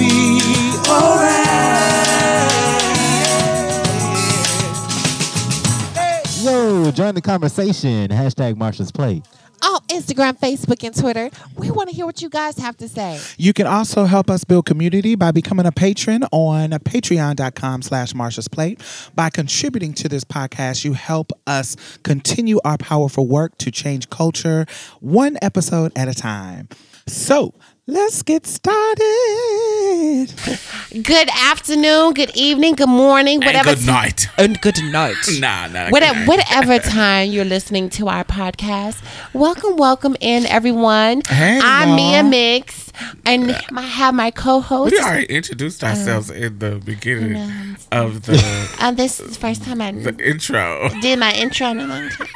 Be alright. Yo, join the conversation. Hashtag Marsha's Plate. On Instagram, Facebook, and Twitter, we want to hear what you guys have to say. You can also help us build community by becoming a patron on patreon.com slash Marsha's Plate. By contributing to this podcast, you help us continue our powerful work to change culture one episode at a time. So let's get started. Good afternoon, good evening, good morning, whatever. And good night. And good night. Nah, nah. good Whatever, night. whatever time you're listening to our podcast, welcome, welcome in, everyone. Hey, I'm y'all. Mia Mix, and I have my co-host. We already introduced ourselves in the beginning of the, Uh, this is the first time I the intro. did my intro. in a long time.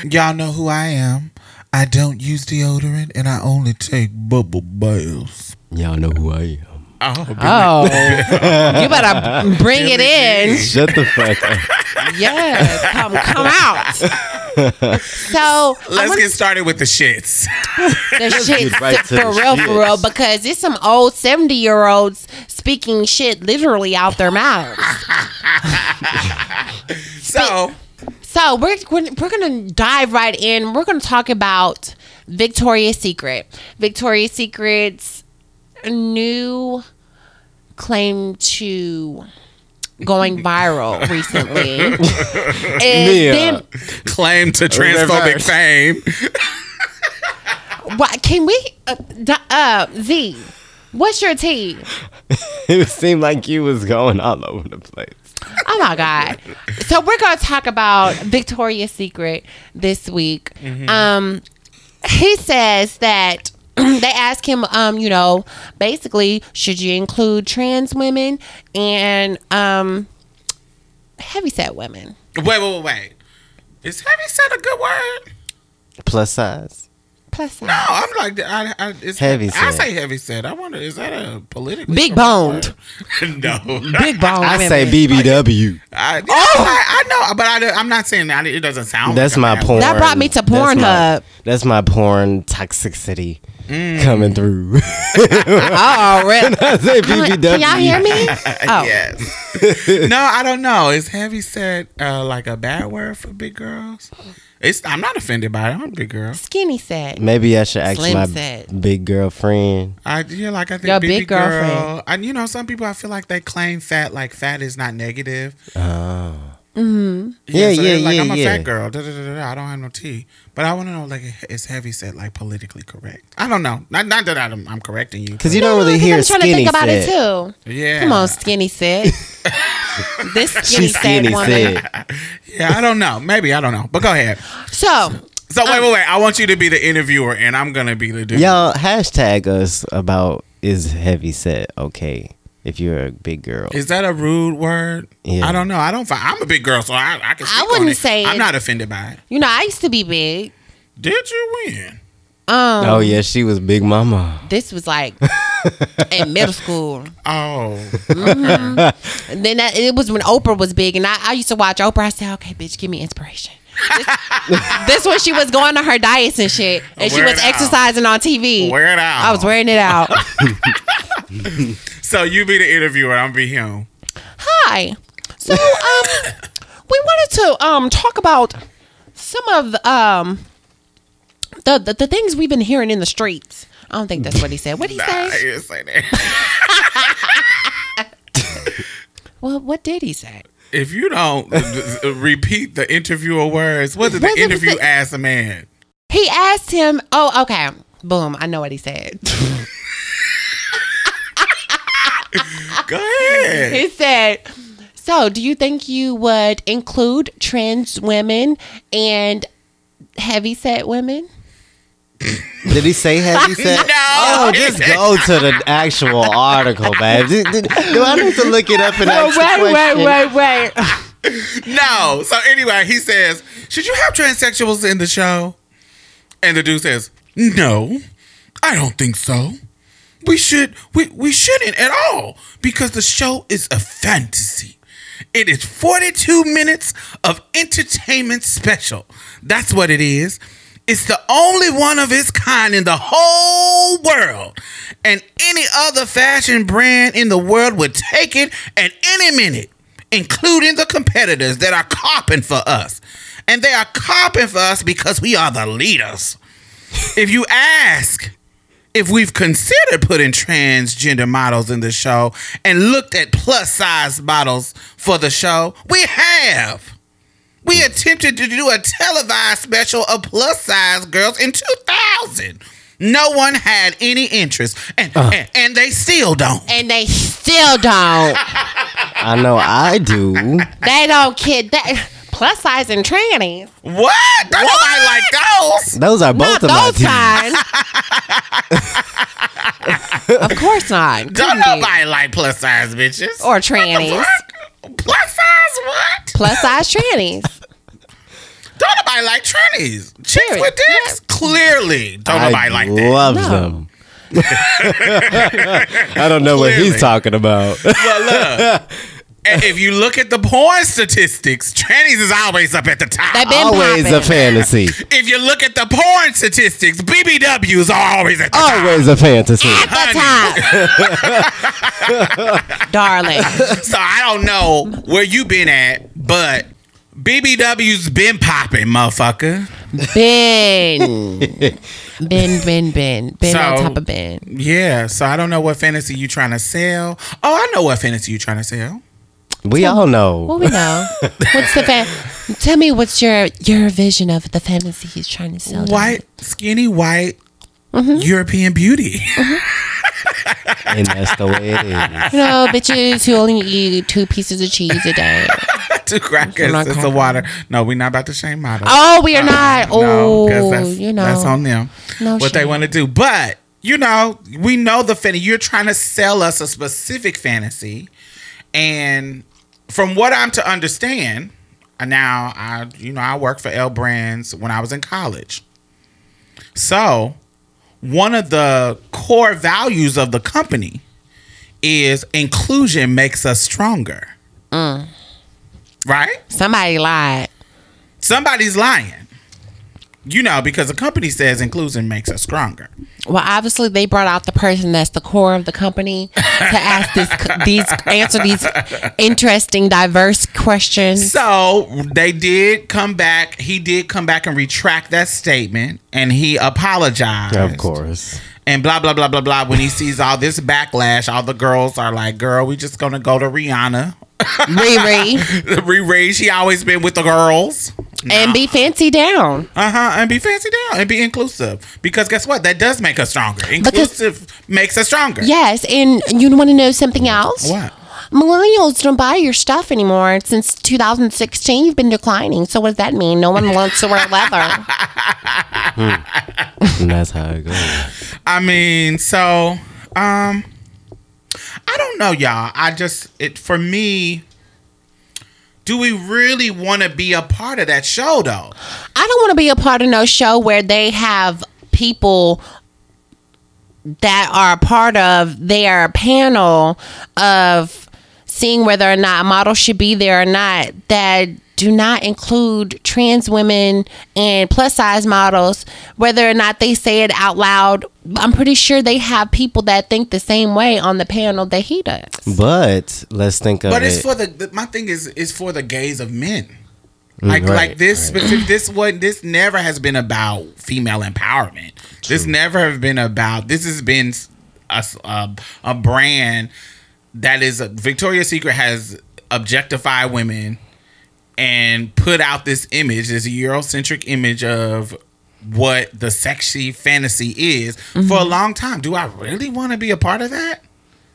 Y'all know who I am. I don't use deodorant and I only take bubble baths. Y'all know who I am. Oh, Oh, oh you better bring it in. Shut the fuck up. Yeah, come come out. So Let's wanna- get started with the shits. the shits right to for the real, for real, because it's some old seventy year olds speaking shit literally out their mouths. So, So we're we're, we're gonna dive right in. We're gonna talk about Victoria's Secret. Victoria's Secret's new claim to going viral recently. is Mia. claim to transphobic fame. what can we uh, uh Z? What's your tea? It seemed like you was going all over the place. Oh my god! So we're gonna talk about Victoria's Secret this week. Um, he says that they ask him, um, you know, basically, should you include trans women and um, heavyset women? Wait, wait, wait, wait. Is heavy set a good word? Plus size. Plus size. No, I'm like, I, I, it's Heavy I say heavy set. I wonder, is that a politically Big correct boned. no. Big bone I women. say BBW. I, yeah, I, I know, but I, I'm not saying that. It doesn't sound. That's like my a bad porn. That brought me to that's Pornhub. That's my porn toxicity Mm. coming through. Oh, really? I say I'm BBW. Can y'all hear me? Oh, Yes. no, I don't know. Is heavy set uh, like a bad word for big girls? It's. I'm not offended by it. I'm a big girl. skinny set. Maybe I should ask Slim my said. big girlfriend. I yeah, like I think Your baby big girl. girlfriend. And you know, some people I feel like they claim fat. Like fat is not negative. Oh. Mm-hmm. Yeah, so yeah, like yeah, I'm a yeah. fat girl. Da, da, da, da, da. I don't have no tea. But I want to know like is heavy set like politically correct? I don't know. Not not that I'm, I'm correcting you. Because you don't really 'cause hear I'm trying skinny to think about set. it too. Yeah. Come on, skinny set. this skinny, She's skinny set woman. said. Yeah, I don't know. Maybe I don't know. But go ahead. So So wait, wait, um, wait. I want you to be the interviewer, and I'm gonna be the dude. Y'all hashtag us about is heavy set okay if you're a big girl. Is that a rude word? Yeah. I don't know. I don't. Find, I'm a big girl, so I, I can. I Speak on wouldn't it. say I'm it. not offended by it. you know, I used to be big. Did you win? Um, oh yeah, she was big mama. this was like in middle school. Oh, And then that, it was when Oprah was big, and I, I used to watch Oprah. I said, "Okay, bitch, give me inspiration." This, this when she was going on her diets and shit, and she was it out. exercising on TV. wear it out. I was wearing it out. So you be the interviewer. I'm be him. Hi. So, um, we wanted to um talk about some of um the, the the things we've been hearing in the streets. I don't think that's what he said. What did he Nah, I say? didn't say that. Well, what did he say? If you don't repeat the interviewer words, what did the did the ask a man? He asked him. Oh, okay. Boom. I know what he said. Go ahead. he said. So, do you think you would include trans women and heavy set women? Did he say heavy set? No. Oh, just go to the actual article, man. Do, do- do I need to look it up and ask the question? wait, wait. No. So anyway, he says, "Should you have transsexuals in the show?" And the dude says, "No, I don't think so. We should we we shouldn't at all because the show is a fantasy. It is 42 minutes of entertainment special. That's what it is." It's the only one of its kind in the whole world. And any other fashion brand in the world would take it at any minute including the competitors that are copping for us. And they are copping for us because we are the leaders. if you ask if we've considered putting transgender models in the show and looked at plus size models for the show, we have. We attempted to do a televised special of plus size girls in 2000. No one had any interest, and, uh. and, and they still don't. And they still don't. I know I do. they don't kid that plus size and trannies. What? Don't nobody like those. Those are both Not of my those teeth. kind. of course not. Don't Couldn't be. nobody like plus size bitches. Or trannies. What? Plus size what? Plus size trannies. Don't nobody like trannies. Chicks Period. with dicks? Clearly. Don't I nobody like that. love No. them. I don't know what Clearly. he's talking about. But look, and if you look at the porn statistics, trannies is always up at the top. They been Always popping. a fantasy. if you look at the porn statistics, BBWs are always at the top. Always a fantasy. At the top. Darling. So I don't know where you been at, but BBW's been popping, motherfucker. Ben. Ben, Ben, Ben. Ben on top of Ben. Yeah, so I don't know what fantasy you trying to sell. Oh, I know what fantasy you trying to sell. We all know. Well, we know. What's the fan? Tell me what's your your vision of the fantasy he's trying to sell? to White, skinny, white, Mm-hmm. European beauty. and that's the way it is. You know, bitches who only eat two pieces of cheese a day. Two crackers, not it's the water. No, we're not about to shame models. Oh, we are not. No, Oh, 'cause that's, you know. that's on them. No what they want to do, but you know, we know the fantasy. You're trying to sell us a specific fantasy, and from what I'm to understand, now I, you know, I worked for L Brands when I was in college. So, one of the core values of the company is inclusion makes us stronger. Mm. Right? Somebody lied. somebody's lying. You know, because the company says inclusion makes us stronger. Well, obviously they brought out the person that's the core of the company to ask this, these, answer these interesting, diverse questions. So they did come back. He did come back and retract that statement, and he apologized. Of course. And blah blah blah blah blah. When he sees all this backlash, all the girls are like, "Girl, we just gonna go to Rihanna." Riri Riri, she always been with the girls. and be fancy down. Uh huh. And be fancy down and be inclusive. Because guess what? That does make us stronger. Inclusive makes us stronger. Yes, and you want to know something else? What? Millennials don't buy your stuff anymore. Since 2016, you've been declining. So what does that mean? No one wants to wear leather. And that's how it goes. I mean, so um I don't know, y'all. I just it for me do we really want to be a part of that show though? I don't want to be a part of no show where they have people that are a part of their panel of seeing whether or not a model should be there or not that do not include trans women and plus size models whether or not they say it out loud i'm pretty sure they have people that think the same way on the panel that he does But let's think of But it. it's for the, the my thing is is for the gaze of men. Mm, like right, like this specific this what this never has been about female empowerment. This never have been about this has been a, a, a brand that is Victoria's Secret has objectified women and put out this image, this Eurocentric image of what the sexy fantasy is for a mm-hmm. long time. Do I really want to be a part of that?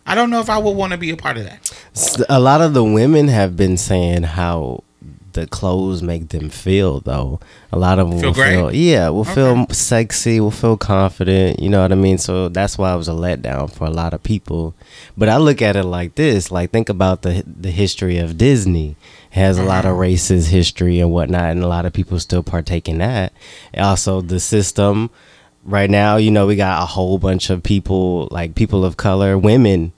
I don't know if I would want to be a part of that. A lot of the women have been saying how the clothes make them feel though. A lot of them Feel will great? feel yeah, will feel sexy, will feel confident, you know what I mean? So that's why it was a letdown for a lot of people. But I look at it like this, like think about the the history of Disney. It has a lot of mm-hmm. racist history and whatnot, and a lot of people still partake in that. Also the system right now, you know, we got a whole bunch of people like people of color, women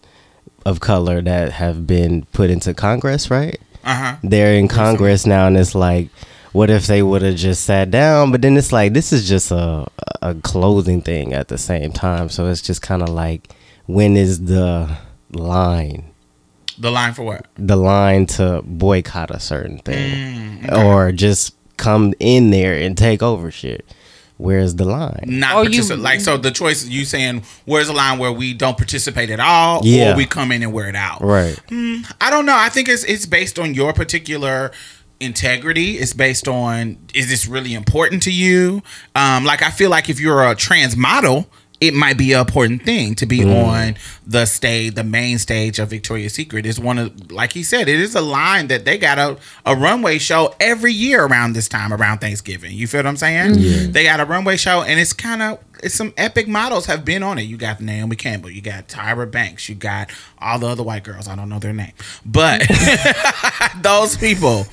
of color that have been put into Congress, right? Uh huh. They're in Congress now, and it's like, what if they would have just sat down? But then it's like, this is just a a clothing thing at the same time. So it's just kind of like, when is the line? The line for what? The line to boycott a certain thing, Mm, or just come in there and take over shit. Where's the line? Not Or you- like so the choice you saying where's the line where we don't participate at all Yeah. or we come in and wear it out. Right. I don't know. I think it's it's based on your particular integrity. It's based on is this really important to you? Um, like I feel like if you're a trans model, it might be an important thing to be mm. on the stage, the main stage of Victoria's Secret. Is one of like he said, it is a line that they got a, a runway show every year around this time, around Thanksgiving. You feel what I'm saying? They got a runway show and it's kind of it's some epic models have been on it. You got Naomi Campbell, you got Tyra Banks, you got all the other white girls. I don't know their name, but those people,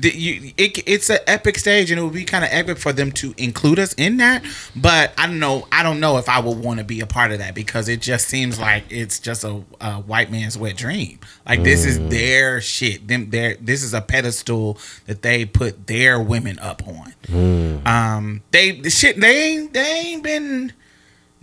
the- you, it, it's an epic stage, and it would be kind of epic for them to include us in that. But I don't know. I don't know if I would want to be a part of that because it just seems like it's just a, a white man's wet dream. Like this is their shit. Them their this is a pedestal that they put their women up on. Um, they the shit they ain't they ain't been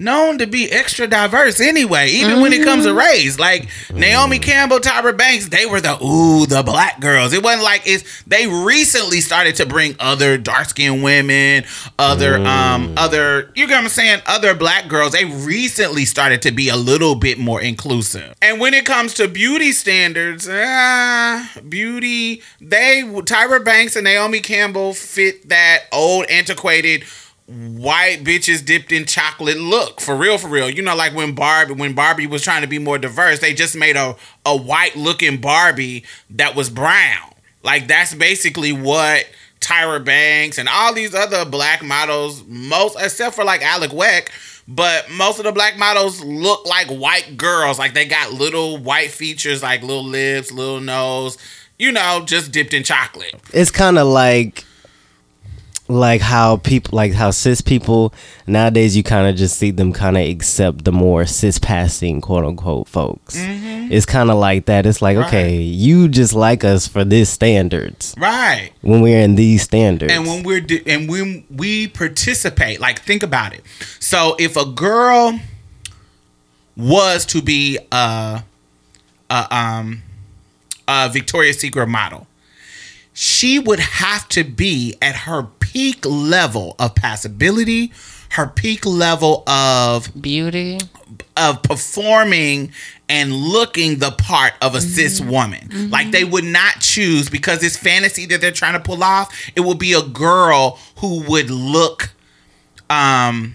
known to be extra diverse anyway, even when it comes to race. Like Naomi Campbell, Tyra Banks, they were the ooh, the black girls. It wasn't like it's they recently started to bring other dark skinned women, other um other you get what I'm saying, other black girls. They recently started to be a little bit more inclusive. And when it comes to beauty standards, ah, beauty, they Tyra Banks and Naomi Campbell fit that old antiquated white bitches dipped in chocolate look. For real for real. You know like when barbie when barbie was trying to be more diverse they just made a, a white looking barbie that was brown. Like that's basically what tyra banks and all these other black models most except for like Alek Wek but most of the black models look like white girls. Like they got little white features like little lips little nose you know just dipped in chocolate. It's kind of like like how people like how cis people nowadays you kind of just see them kind of accept the more cis passing quote unquote folks. It's kind of like that. It's like okay you just like us for this standards. Right. When we're in these standards. And when we're di- and when we participate like think about it. So if a girl was to be a, a um a victoria's secret model she would have to be at her peak level of passability her peak level of Beauty. of performing and looking the part of a cis woman. Like they would not choose because this fantasy that they're trying to pull off, it would be a girl who would look um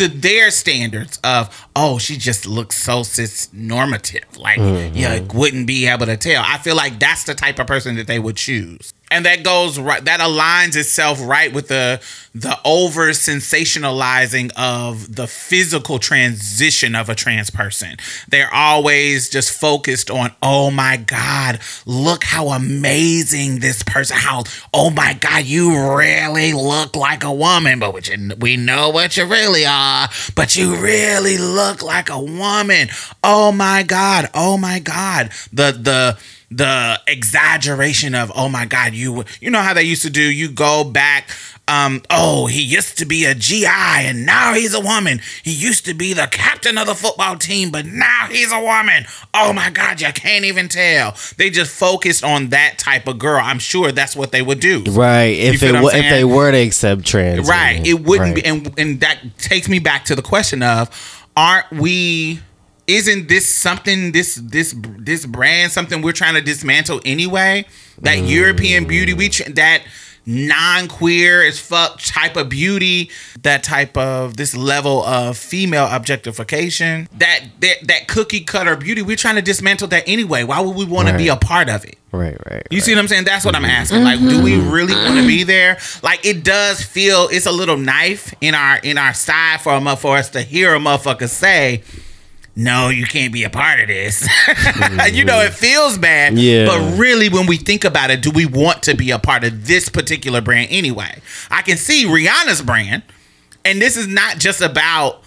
to their standards of oh she just looks so cis normative like mm-hmm. you wouldn't be able to tell. I feel like that's the type of person that they would choose and that goes right that aligns itself right with the the over sensationalizing of the physical transition of a trans person. They're always just focused on oh my god look how amazing this person how oh my god you really look like a woman. But we know what you really are but you really look like a woman. Oh my god oh my god. The the the exaggeration of oh my god you you know how they used to do you go back um oh he used to be a GI and now he's a woman he used to be the captain of the football team but now he's a woman oh my god you can't even tell they just focused on that type of girl I'm sure that's what they would do Right. If it what if they were to accept trans, Right. It wouldn't be, and and that takes me back to the question of, aren't we? Isn't this something this this this brand something we're trying to dismantle anyway? That Mm. European beauty, we tr- that non-queer as fuck type of beauty, that type of this level of female objectification, that that, that cookie cutter beauty, we're trying to dismantle that anyway. Why would we want to be a part of it? Right. Right. You see what I'm saying? That's what I'm asking. Like, do we really want to be there? Like, it does feel it's a little knife in our in our side for a for us to hear a motherfucker say, "No, you can't be a part of this." you know, it feels bad. Yeah. But really, when we think about it, do we want to be a part of this particular brand anyway? I can see Rihanna's brand, and this is not just about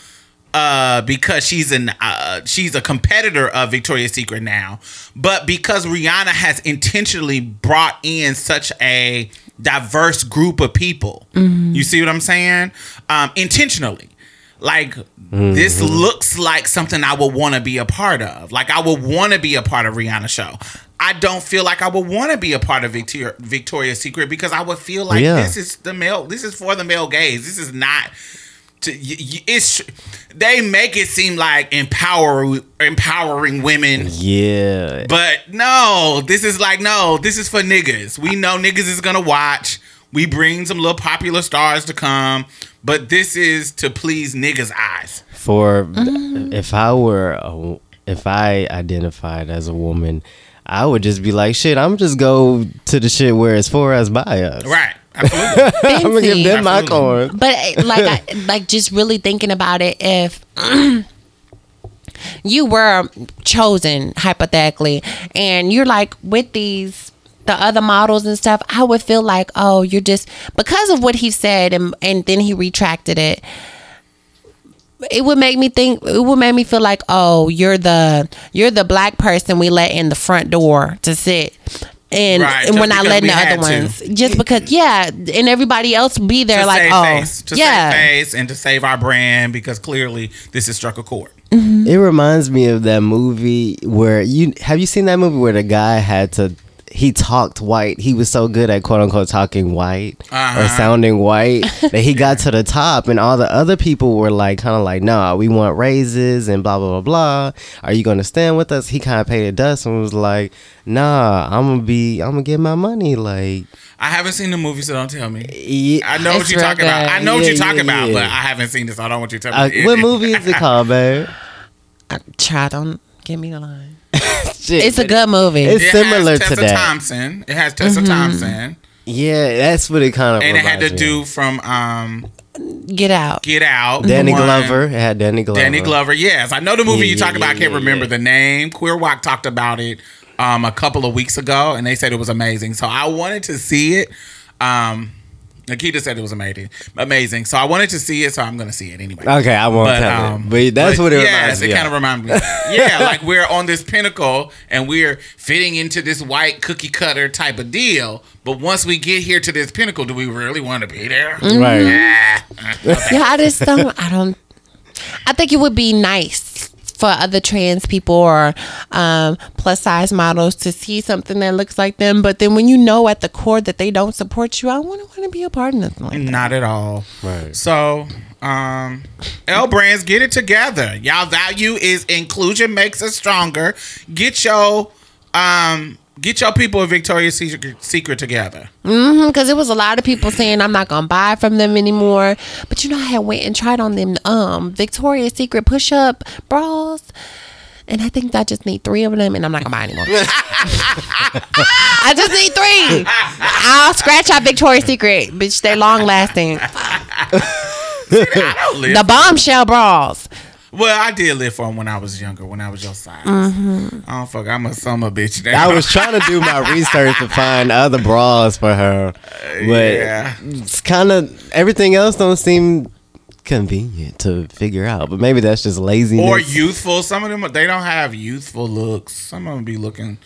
uh because she's an uh she's a competitor of Victoria's Secret now, but because Rihanna has intentionally brought in such a diverse group of people. You see what I'm saying? Um intentionally. Like this mm-hmm. looks like something I would want to be a part of. Like I would want to be a part of Rihanna show. I don't feel like I would want to be a part of Victoria Victoria's Secret because I would feel like Yeah. this is the male this is for the male gaze. This is not to it's they make it seem like empower empowering women Yeah. but no this is like no this is for niggas we know niggas is gonna watch we bring some little popular stars to come but this is to please niggas eyes For if I were a, if I identified as a woman, I would just be like, shit. I'm just go to the shit where it's for us by us. right absolutely I'm gonna give Fancy. them my Absolutely. corn. But uh, like, I, like just really thinking about it, if you were chosen hypothetically, and you're like with these the other models and stuff, I would feel like, oh, you're just because of what he said, and and then he retracted it. It would make me think. It would make me feel like, oh, you're the you're the black person we let in the front door to sit. And, Right, and we're not letting we the other to. ones just because yeah and everybody else be there to like save oh face to yeah save face and to save our brand because clearly this has struck a chord It reminds me of that movie where you have you seen that movie where the guy had to he talked white. He was so good at quote unquote talking white or Uh-huh. sounding white that he got to the top, and all the other people were like, kind of like, "Nah, we want raises and blah blah blah blah. Are you gonna stand with us?" He kind of paid a dust and was like, "Nah, I'm gonna be, I'm gonna get my money." Like, i haven't seen the movie so don't tell me yeah, I know what you're talking about. I know what you're talking yeah, about, but I haven't seen this. So I don't want you to tell uh, me. what movie is it called, babe? Child, don't give me the line. Shit, It's a good movie. It's It similar has to Tessa that. Thompson. It has Tessa Mm-hmm. Thompson, Yeah, that's what it kind of. and it had the reminds me of. dude from um, Get out. Get Out. Danny one- Glover. It had Danny Glover. Danny Glover. Yes, I know the movie Yeah, you talk yeah, about. I can't yeah, remember yeah. the name. Queer Walk talked about it um, a couple of weeks ago, and they said it was amazing. So I wanted to see it. Um, Nikita said it was amazing, amazing. So I wanted to see it, so I'm going to see it anyway. Okay, I won't But, tell um, it. But that's but what it yes, reminds me Yes, it kind of. of reminds me. Of yeah, like we're on this pinnacle and we're fitting into this white cookie cutter type of deal. But once we get here to this pinnacle, do we really want to be there? Right. Yeah, I just don't. I don't. I think it would be nice for other trans people or um, plus size models to see something that looks like them. But then when you know at the core that they don't support you, I wouldn't want to be a part of nothing like that. Not at all. Right. So, um, L brands, get it together. Y'all value is inclusion makes us stronger. Get your um, get your people of Victoria's Secret, together. Because it was a lot of people saying I'm not gonna buy from them anymore. But you know, I had went and tried on them um Victoria's Secret push up bras. And I think I just need three of them, and I'm not gonna buy anymore. I just need three. I'll scratch out Victoria's Secret, bitch. They long lasting. I don't live. The bombshell bras. Well, I did live for them when I was younger. When I was your size. Mm-hmm. Oh fuck, I'm a summer bitch. Now. I was trying to do my research to find other bras for her, but yeah. it's kind of everything else don't seem convenient to figure out. But maybe that's just laziness. or youthful. Some of them they don't have youthful looks. Some of them be looking.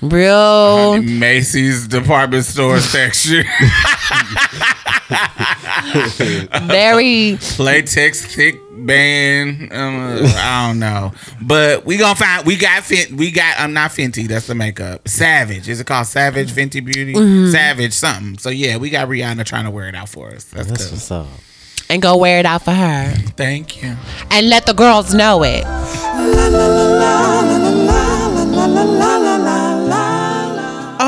Real. Macy's department store section. Very. Latex thick band. Um, I don't know, but we gonna find. We got Fenty. We got. I'm not Fenty. That's the makeup. Savage. Is it called Savage Fenty Beauty? Savage something. So yeah, we got Rihanna trying to wear it out for us. That's, That's good. what's up. And go wear it out for her. Thank you. And let the girls know it.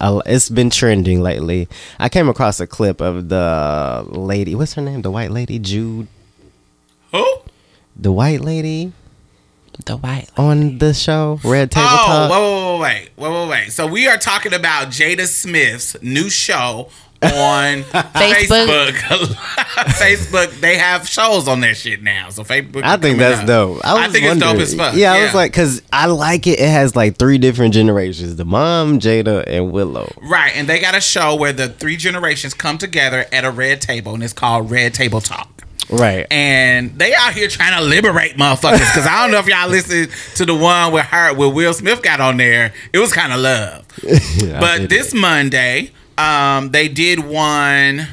I- It's been trending lately. I came across a clip of the lady. What's her name? The white lady, Jude. Who? The white lady The white. on the show, Red Table Oh, Talk. wait, wait, wait, wait, wait, wait. So we are talking about Jada Smith's new show on Facebook. Facebook. Facebook, they have shows on that shit now. So Facebook. I think that's up. dope. I, I, was think it's dope wondering- as fuck. Yeah, I was like, cause I like it. It has like three different generations: the mom, Jada, and Willow. Right, and they got a show where the three generations come together at a red table, and it's called Red Table Talk. Right. And they out here trying to liberate motherfuckers. Because I don't know if y'all listened to the one with her, where Will Smith got on there. It was kind of love. Yeah, but did this Monday, um, they did one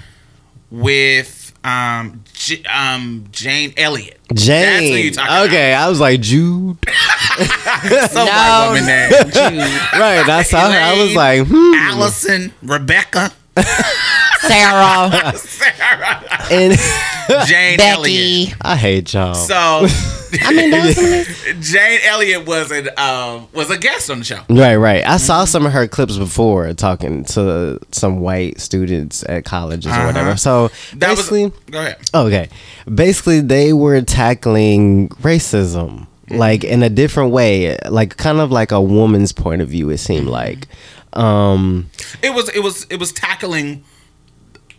with um, J- um, Jane Elliott. That's who Jane. okay, I was like Jude. about. Some No. white woman name. right. I saw her. I was like, hmm. Allison, Rebecca, Sarah. Sarah, And Jane Elliott. Becky. I hate y'all. So I mean, those are Jane Elliott was an um, was a guest on the show. Right, right. I saw some of her clips before talking to some white students at colleges or whatever. So That basically, was go ahead. okay. Basically, they were tackling racism like in a different way, like kind of like a woman's point of view. It seemed like. Um, It was it was it was tackling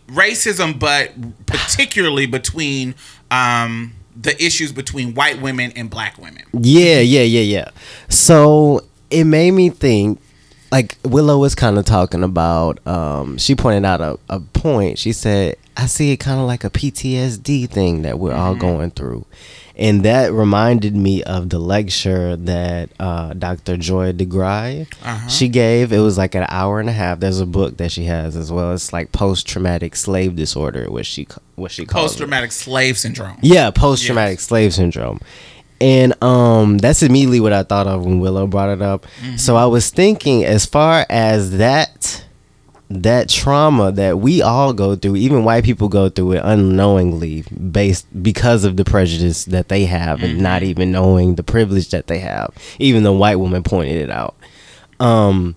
racism, but particularly between um, the issues between white women and black women. Yeah, yeah, yeah, yeah. So it made me think like Willow was kind of talking about um she pointed out a, a point. She said, I see it kind of like a PTSD thing that we're all going through. And that reminded me of the lecture that uh, Dr. Joy DeGruy she gave. It was like an hour and a half. There's a book that she has as well. It's like post traumatic slave disorder, what she what she calls post traumatic slave syndrome. Yeah, post traumatic slave syndrome. And um that's immediately what I thought of when Willow brought it up. So I was thinking as far as that that trauma that we all go through, even white people go through it unknowingly based because of the prejudice that they have and not even knowing the privilege that they have, even the white woman pointed it out. Um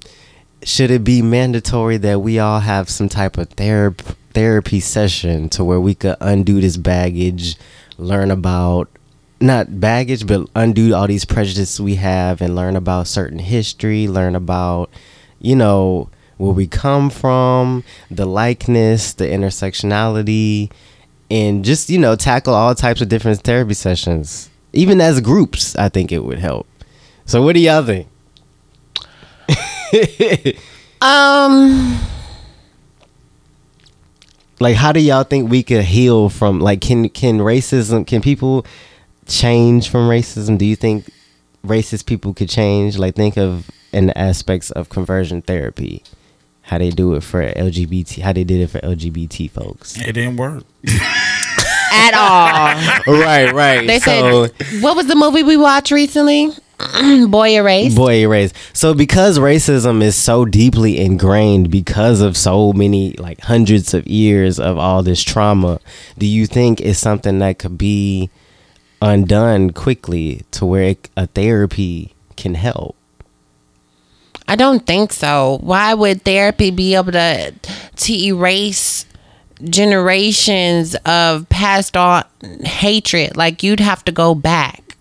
should it be mandatory that we all have some type of therapy therapy session to where we could undo this baggage, learn about not baggage, but undo all these prejudices we have and learn about certain history, learn about, you know, where we come from, the likeness, the intersectionality, and just, you know, tackle all types of different therapy sessions. Even as groups, I think it would help. So what do y'all think? Um, like how do y'all think we could heal from like can can racism can people change from racism do you think racist people could change like think of in the aspects of conversion therapy how they do it for LGBT, how they did it for LGBT folks. It didn't work. At all. right, right. They so, said, what was the movie we watched recently? Boy Erased. boy erased. So because racism is so deeply ingrained because of so many like hundreds of years of all this trauma, do you think it's something that could be undone quickly to where it, a therapy can help? I don't think so. Why would therapy be able to to erase generations of passed on hatred? Like you'd have to go back.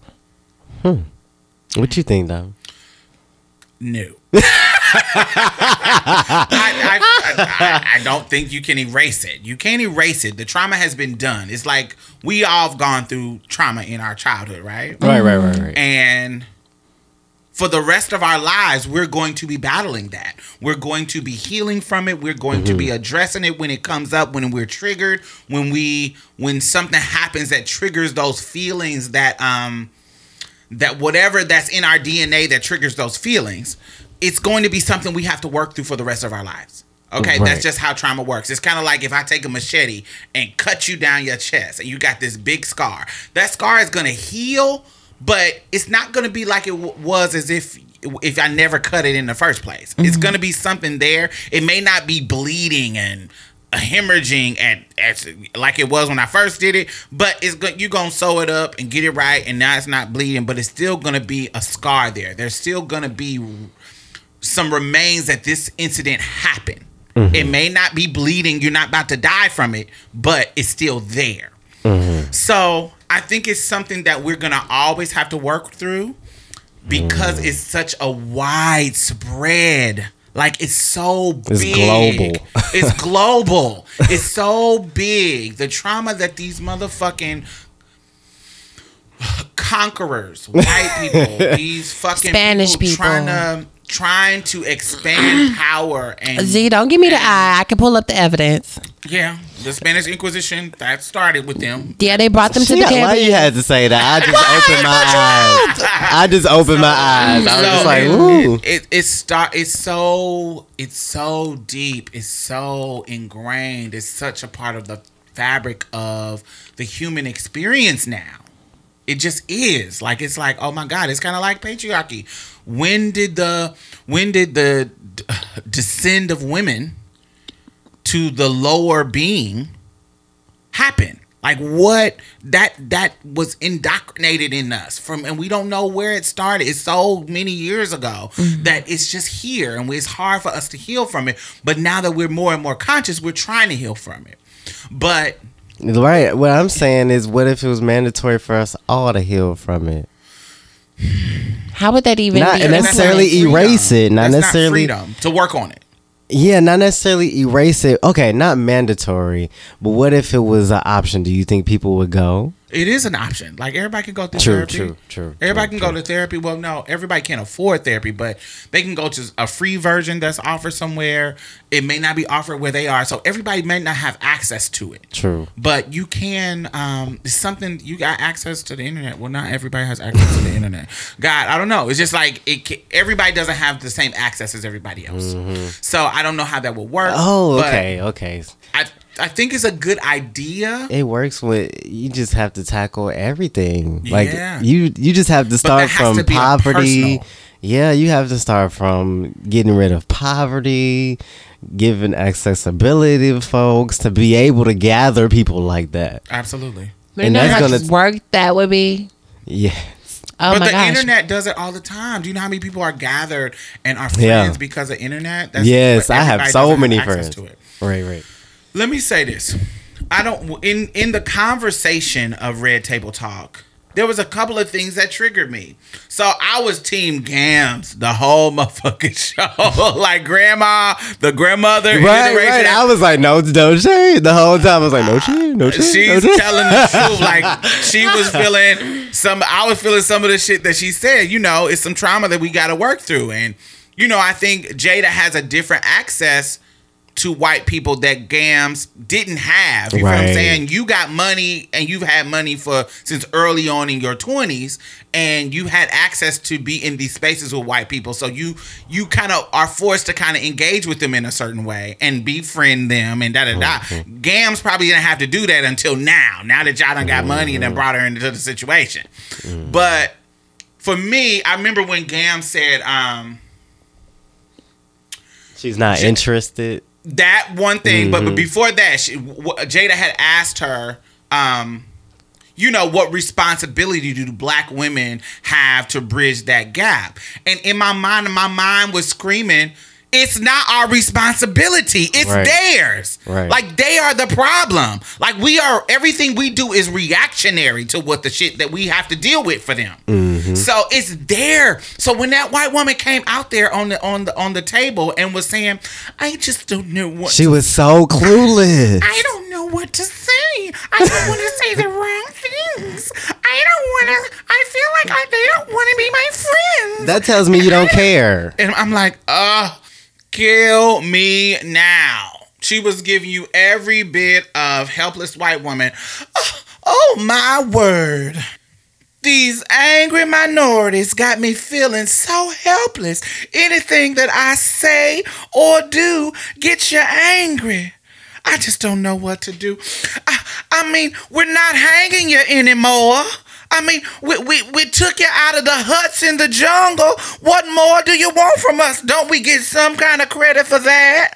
Hmm. What do you think, Dom? No. I, I, I, I don't think you can erase it. You can't erase it. The trauma has been done. It's like we all have gone through trauma in our childhood, right? Right, right, right, right. And for the rest of our lives, we're going to be battling that. We're going to be healing from it. We're going to be addressing it when it comes up, when we're triggered, when we when something happens that triggers those feelings that um that whatever that's in our DNA that triggers those feelings, it's going to be something we have to work through for the rest of our lives. Okay, Right. that's just how trauma works. It's kind of like if I take a machete and cut you down your chest and you got this big scar. That scar is going to heal, but it's not going to be like it w- was as if if I never cut it in the first place. It's mm-hmm. going to be something there. It may not be bleeding and hemorrhaging at, at like it was when I first did it, but it's go- you gonna sew it up and get it right, and now it's not bleeding, but it's still gonna be a scar there. There's still gonna be some remains that this incident happened. Mm-hmm. It may not be bleeding, you're not about to die from it, but it's still there. Mm-hmm. So I think it's something that we're gonna always have to work through because mm. it's such a widespread. Like it's so It's big. global. It's global. it's so big. The trauma that these motherfucking conquerors, white people, these fucking Spanish people. trying to trying to expand power and Z, don't give me the eye. I can pull up the evidence. yeah, the Spanish Inquisition that started with them. Yeah, they brought them to the Yeah, why you had to say that? I just opened my eyes. I just opened my eyes. I was So just like, ooh. It, it, it's start. It's so. It's so deep. It's so ingrained. It's such a part of the fabric of the human experience now. It just is. Like it's like, oh my god, it's kind of like patriarchy. When did the when did the d- descend of women to the lower being happen? Like what that that was indoctrinated in us from and we don't know where it started. It's so many years ago mm-hmm. that it's just here and it's hard for us to heal from it. But now that we're more and more conscious, we're trying to heal from it. But Right. What I'm saying is, what if it was mandatory for us all to heal from it? How would that even Not be? necessarily not freedom. erase it, not That's necessarily- freedom to work on it. Yeah, not necessarily erase it. Okay, not mandatory, but what if it was an option? Do you think people would go? It is an option. Like everybody can go to True, therapy. true, true, Everybody true, can go to therapy. Well, no, everybody can't afford therapy, but they can go to a free version that's offered somewhere. It may not be offered where they are, so everybody may not have access to it. True. But you can. Um, it's something you got access to the internet. Well, not everybody has access to the internet. God, I don't know. It's just like it. ca- Everybody doesn't have the same access as everybody else. So I don't know how that will work. Mm-hmm. Oh, okay, okay. I I think it's a good idea. It works with you just have to tackle everything. Like you you just have to start that has from to be poverty. personal. Yeah, you have to start from getting rid of poverty, giving accessibility to folks to be able to gather people like that. Absolutely. You and know that's gonna- much work that would be. Yeah. Oh but the gosh. internet does it all the time. Do you know how many people are gathered and are Yeah. friends because of internet? yes, I have so many friends. To it. Right, right. Let me say this. I don't in in the conversation of Red Table Talk. There was a couple of things that triggered me. So I was team Gams the whole motherfucking show. like grandma, the grandmother Right, right. I was like, no, no shade. The whole time I was like, no uh, shade, no shade. She's no telling the truth. Like she was feeling some. I was feeling some of the shit that she said. You know, it's some trauma that we got to work through, and you know, I think Jada has a different access to white people that gams didn't have. You know what I'm saying? You got money and you've had money for since early on in your 20s and you had access to be in these spaces with white people. So you you kind of are forced to kind of engage with them in a certain way and befriend them and da da da. Mm-hmm. Gams probably didn't have to do that until now. Now that y'all done got money and then mm-hmm. brought her into the situation. Mm-hmm. But for me, I remember when Gam said, um, She's not interested. That one thing, but, but before that, she, w- Jada had asked her, um, you know, what responsibility do black women have to bridge that gap? And in my mind, my mind was screaming, it's not our responsibility. It's Right. theirs. Right. Like they are the problem. Like we are everything we do is reactionary to what the shit that we have to deal with for them. So it's there. So when that white woman came out there on the on the on the table and was saying, I just don't know what She was so clueless. I don't know what to say. I don't want to say the wrong things. I don't want to. I feel like I, they don't want to be my friends. That tells me you don't care. and I'm like, uh, kill me now. She was giving you every bit of helpless white woman. Oh, oh my word. These angry minorities got me feeling so helpless. Anything that I say or do gets you angry. I just don't know what to do. I, I mean, we're not hanging you anymore. I mean, we, we, we took you out of the huts in the jungle. What more do you want from us? Don't we get some kind of credit for that?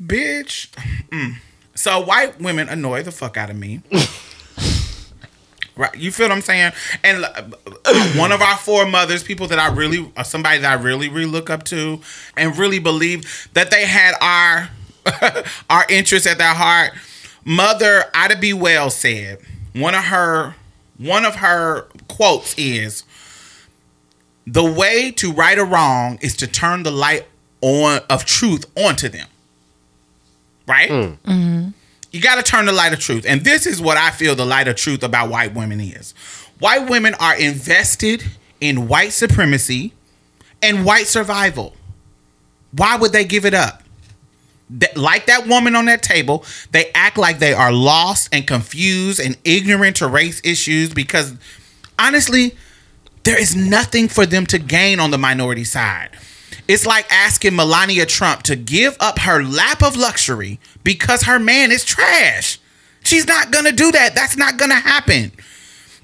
Bitch. Mm. So white women annoy the fuck out of me. Right, you feel what I'm saying? And uh, one of our foremothers, people that I really, uh, somebody that I really, really look up to, and really believe that they had our our interests at their heart. Mother Ida B. Wells said one of her one of her quotes is, "The way to right a wrong is to turn the light on of truth onto them." Right. Mm. Mm-hmm. You got to turn the light of truth. And this is what I feel the light of truth about white women is. White women are invested in white supremacy and white survival. Why would they give it up? Like that woman on that table, they act like they are lost and confused and ignorant to race issues because honestly, there is nothing for them to gain on the minority side. It's like asking Melania Trump to give up her lap of luxury because her man is trash. She's not gonna do that. That's not gonna happen.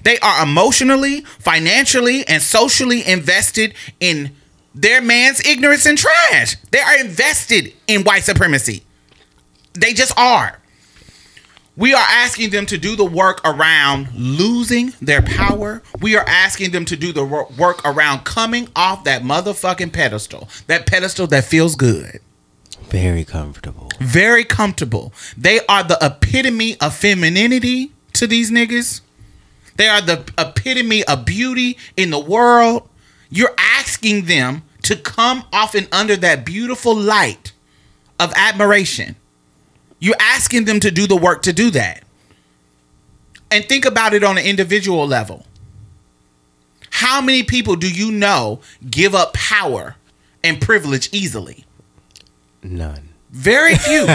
They are emotionally, financially, and socially invested in their man's ignorance and trash. They are invested in white supremacy. They just are. We are asking them to do the work around losing their power. We are asking them to do the work around coming off that motherfucking pedestal. That pedestal that feels good. Very comfortable. Very comfortable. They are the epitome of femininity to these niggas. They are the epitome of beauty in the world. You're asking them to come off and under that beautiful light of admiration. You're asking them to do the work to do that. And think about it on an individual level. How many people do you know give up power and privilege easily? None. Very few.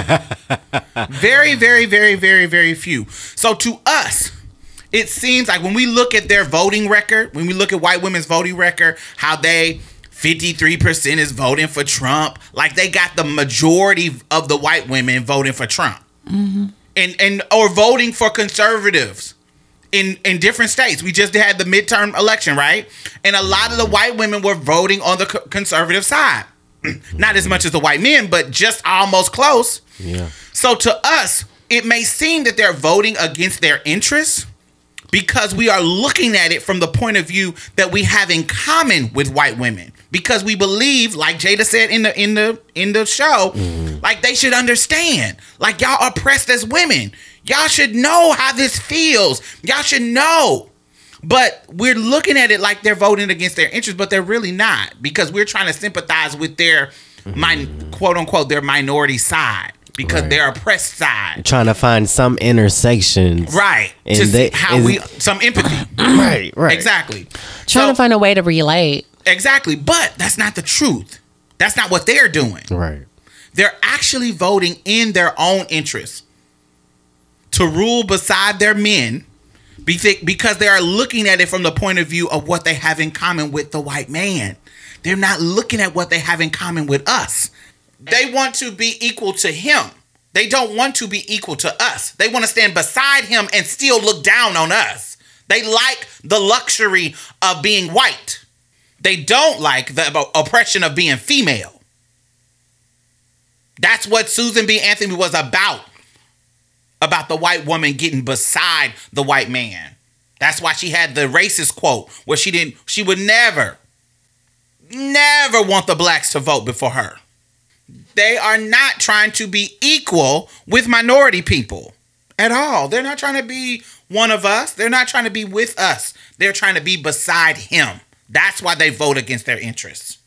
very, very, very, very, very few. So to us, it seems like when we look at their voting record, when we look at white women's voting record, how they 53% is voting for Trump, like they got the majority of the white women voting for Trump. Mm-hmm. And and or voting for conservatives in in different states. We just had the midterm election, right? And a lot of the white women were voting on the co- conservative side. Not as much as the white men, but just almost close. Yeah. So to us, it may seem that they're voting against their interests because we are looking at it from the point of view that we have in common with white women. Because we believe like Jada said in the in the in the show mm-hmm. like they should understand. Like y'all are oppressed as women. Y'all should know how this feels. Y'all should know. But we're looking at it like they're voting against their interests but they're really not. Because we're trying to sympathize with their mm-hmm. min- quote unquote their minority side because Right. their oppressed side Trying to find some intersections. right And to they- see how is- we some empathy Right, right. exactly Trying So- to find a way to relate. exactly but that's not the truth that's not what they're doing Right. they're actually voting in their own interest to rule beside their men because they are looking at it from the point of view of what they have in common with the white man. They're not looking at what they have in common with us. They want to be equal to him. They don't want to be equal to us. They want to stand beside him and still look down on us. They like the luxury of being white. They don't like the oppression of being female. That's what Susan B. Anthony was about. About the white woman getting beside the white man. That's why she had the racist quote where she didn't, she would never, never want the blacks to vote before her. They are not trying to be equal with minority people at all. They're not trying to be one of us. They're not trying to be with us. They're trying to be beside him. That's why they vote against their interests.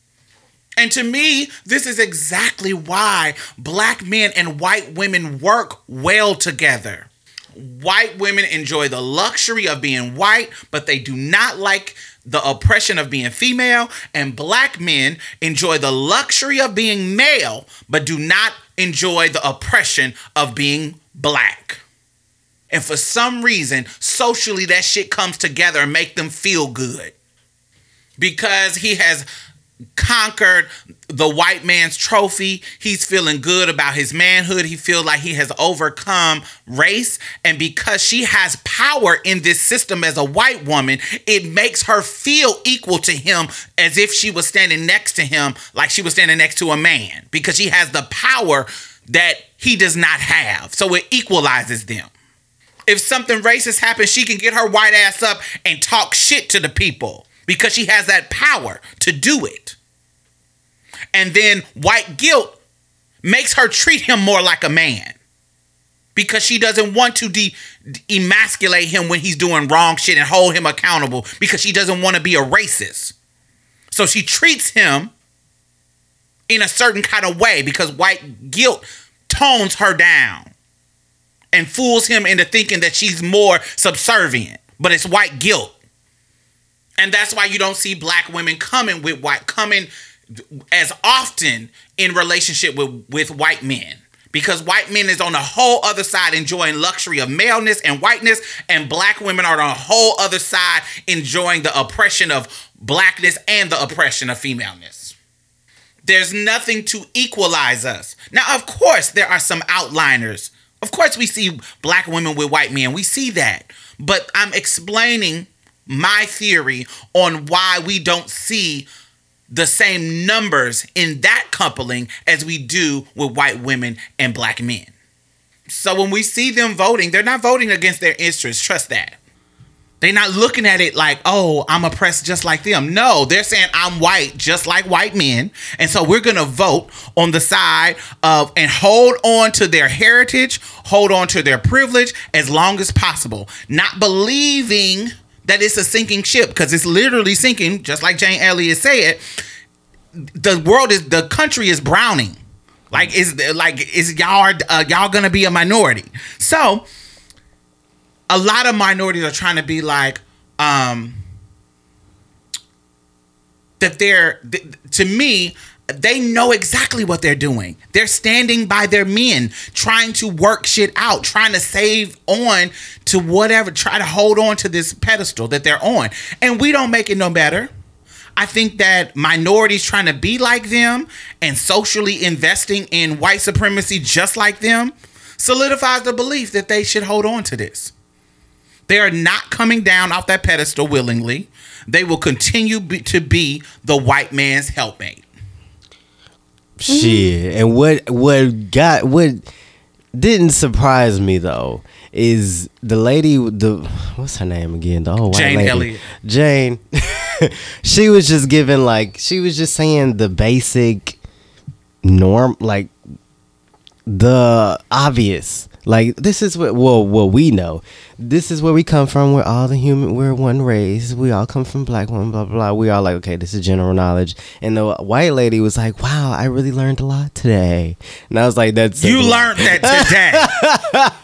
And to me, this is exactly why black men and white women work well together. White women enjoy the luxury of being white, but they do not like the oppression of being female. And black men enjoy the luxury of being male, but do not enjoy the oppression of being black. And for some reason, socially, that shit comes together and make them feel good because he has conquered the white man's trophy. He's feeling good about his manhood. He feels like he has overcome race. And because she has power in this system as a white woman, it makes her feel equal to him as if she was standing next to him, like she was standing next to a man, because she has the power that he does not have. So it equalizes them. If something racist happens, she can get her white ass up and talk shit to the people because she has that power to do it. And then white guilt makes her treat him more like a man because she doesn't want to de- emasculate him when he's doing wrong shit and hold him accountable because she doesn't want to be a racist. So she treats him in a certain kind of way because white guilt tones her down and fools him into thinking that she's more subservient, but it's white guilt. And that's why you don't see black women coming with white coming as often in relationship with, with white men. Because white men is on the whole other side enjoying luxury of maleness and whiteness, and black women are on the whole other side enjoying the oppression of blackness and the oppression of femaleness. There's nothing to equalize us. Now, of course, there are some outliners. Of course, we see black women with white men. We see that. But I'm explaining my theory on why we don't see the same numbers in that coupling as we do with white women and black men. So when we see them voting, they're not voting against their interests. Trust that. They're not looking at it like, oh, I'm oppressed just like them. No, they're saying I'm white just like white men. And so we're going to vote on the side of and hold on to their heritage, hold on to their privilege as long as possible, not believing that it's a sinking ship because it's literally sinking, just like Jane Elliott said. The world is the country is browning. Like is like is y'all uh, y'all gonna be a minority? So a lot of minorities are trying to be like um that they're th- to me they know exactly what they're doing. They're standing by their men, trying to work shit out, trying to save on to whatever, try to hold on to this pedestal that they're on. And we don't make it no better. I think that minorities trying to be like them and socially investing in white supremacy just like them solidifies the belief that they should hold on to this. They are not coming down off that pedestal willingly. They will continue be, to be the white man's helpmate. Shit, mm-hmm. and what what got what didn't surprise me though is the lady the what's her name again the old white Jane lady Elliott. Jane. she was just giving like she was just saying the basic norm like the obvious Like this is what well what we know. This is where we come from. We're all the human. We're one race. We all come from black women. Blah blah. blah. We all like okay. This is general knowledge. And the white lady was like, "Wow, I really learned a lot today." And I was like, "That's You learned that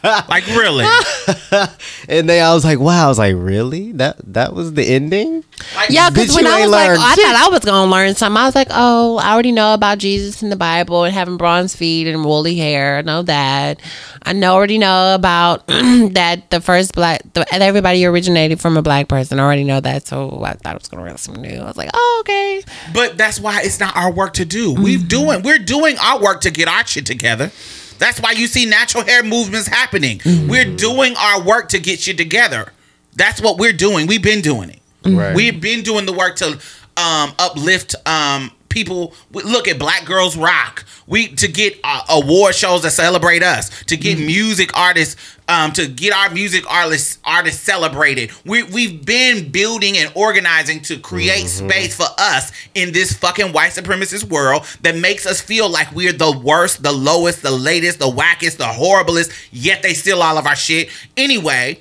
today. like really? And then I was like, "Wow." I was like, "Really? That that was the ending?" Yeah, because when I was like, learned I thought I was gonna learn something. I was like, oh, I already know about Jesus in the Bible and having bronze feet and woolly hair. I know that. I know already know about that the first black, the, everybody originated from a black person. I already know that, so I thought it was gonna learn something new. I was like, oh, okay. But that's why it's not our work to do. We've doing we're doing our work to get our shit together. That's why you see natural hair movements happening. We're doing our work to get shit together. That's what we're doing. We've been doing it. Right. We've been doing the work to um, uplift um, people. Look at Black Girls Rock. We to get uh, award shows that celebrate us. To get music artists. Um, to get our music artists artists celebrated. We we've been building and organizing to create space for us in this fucking white supremacist world that makes us feel like we're the worst, the lowest, the latest, the wackest, the horriblest. Yet they steal all of our shit anyway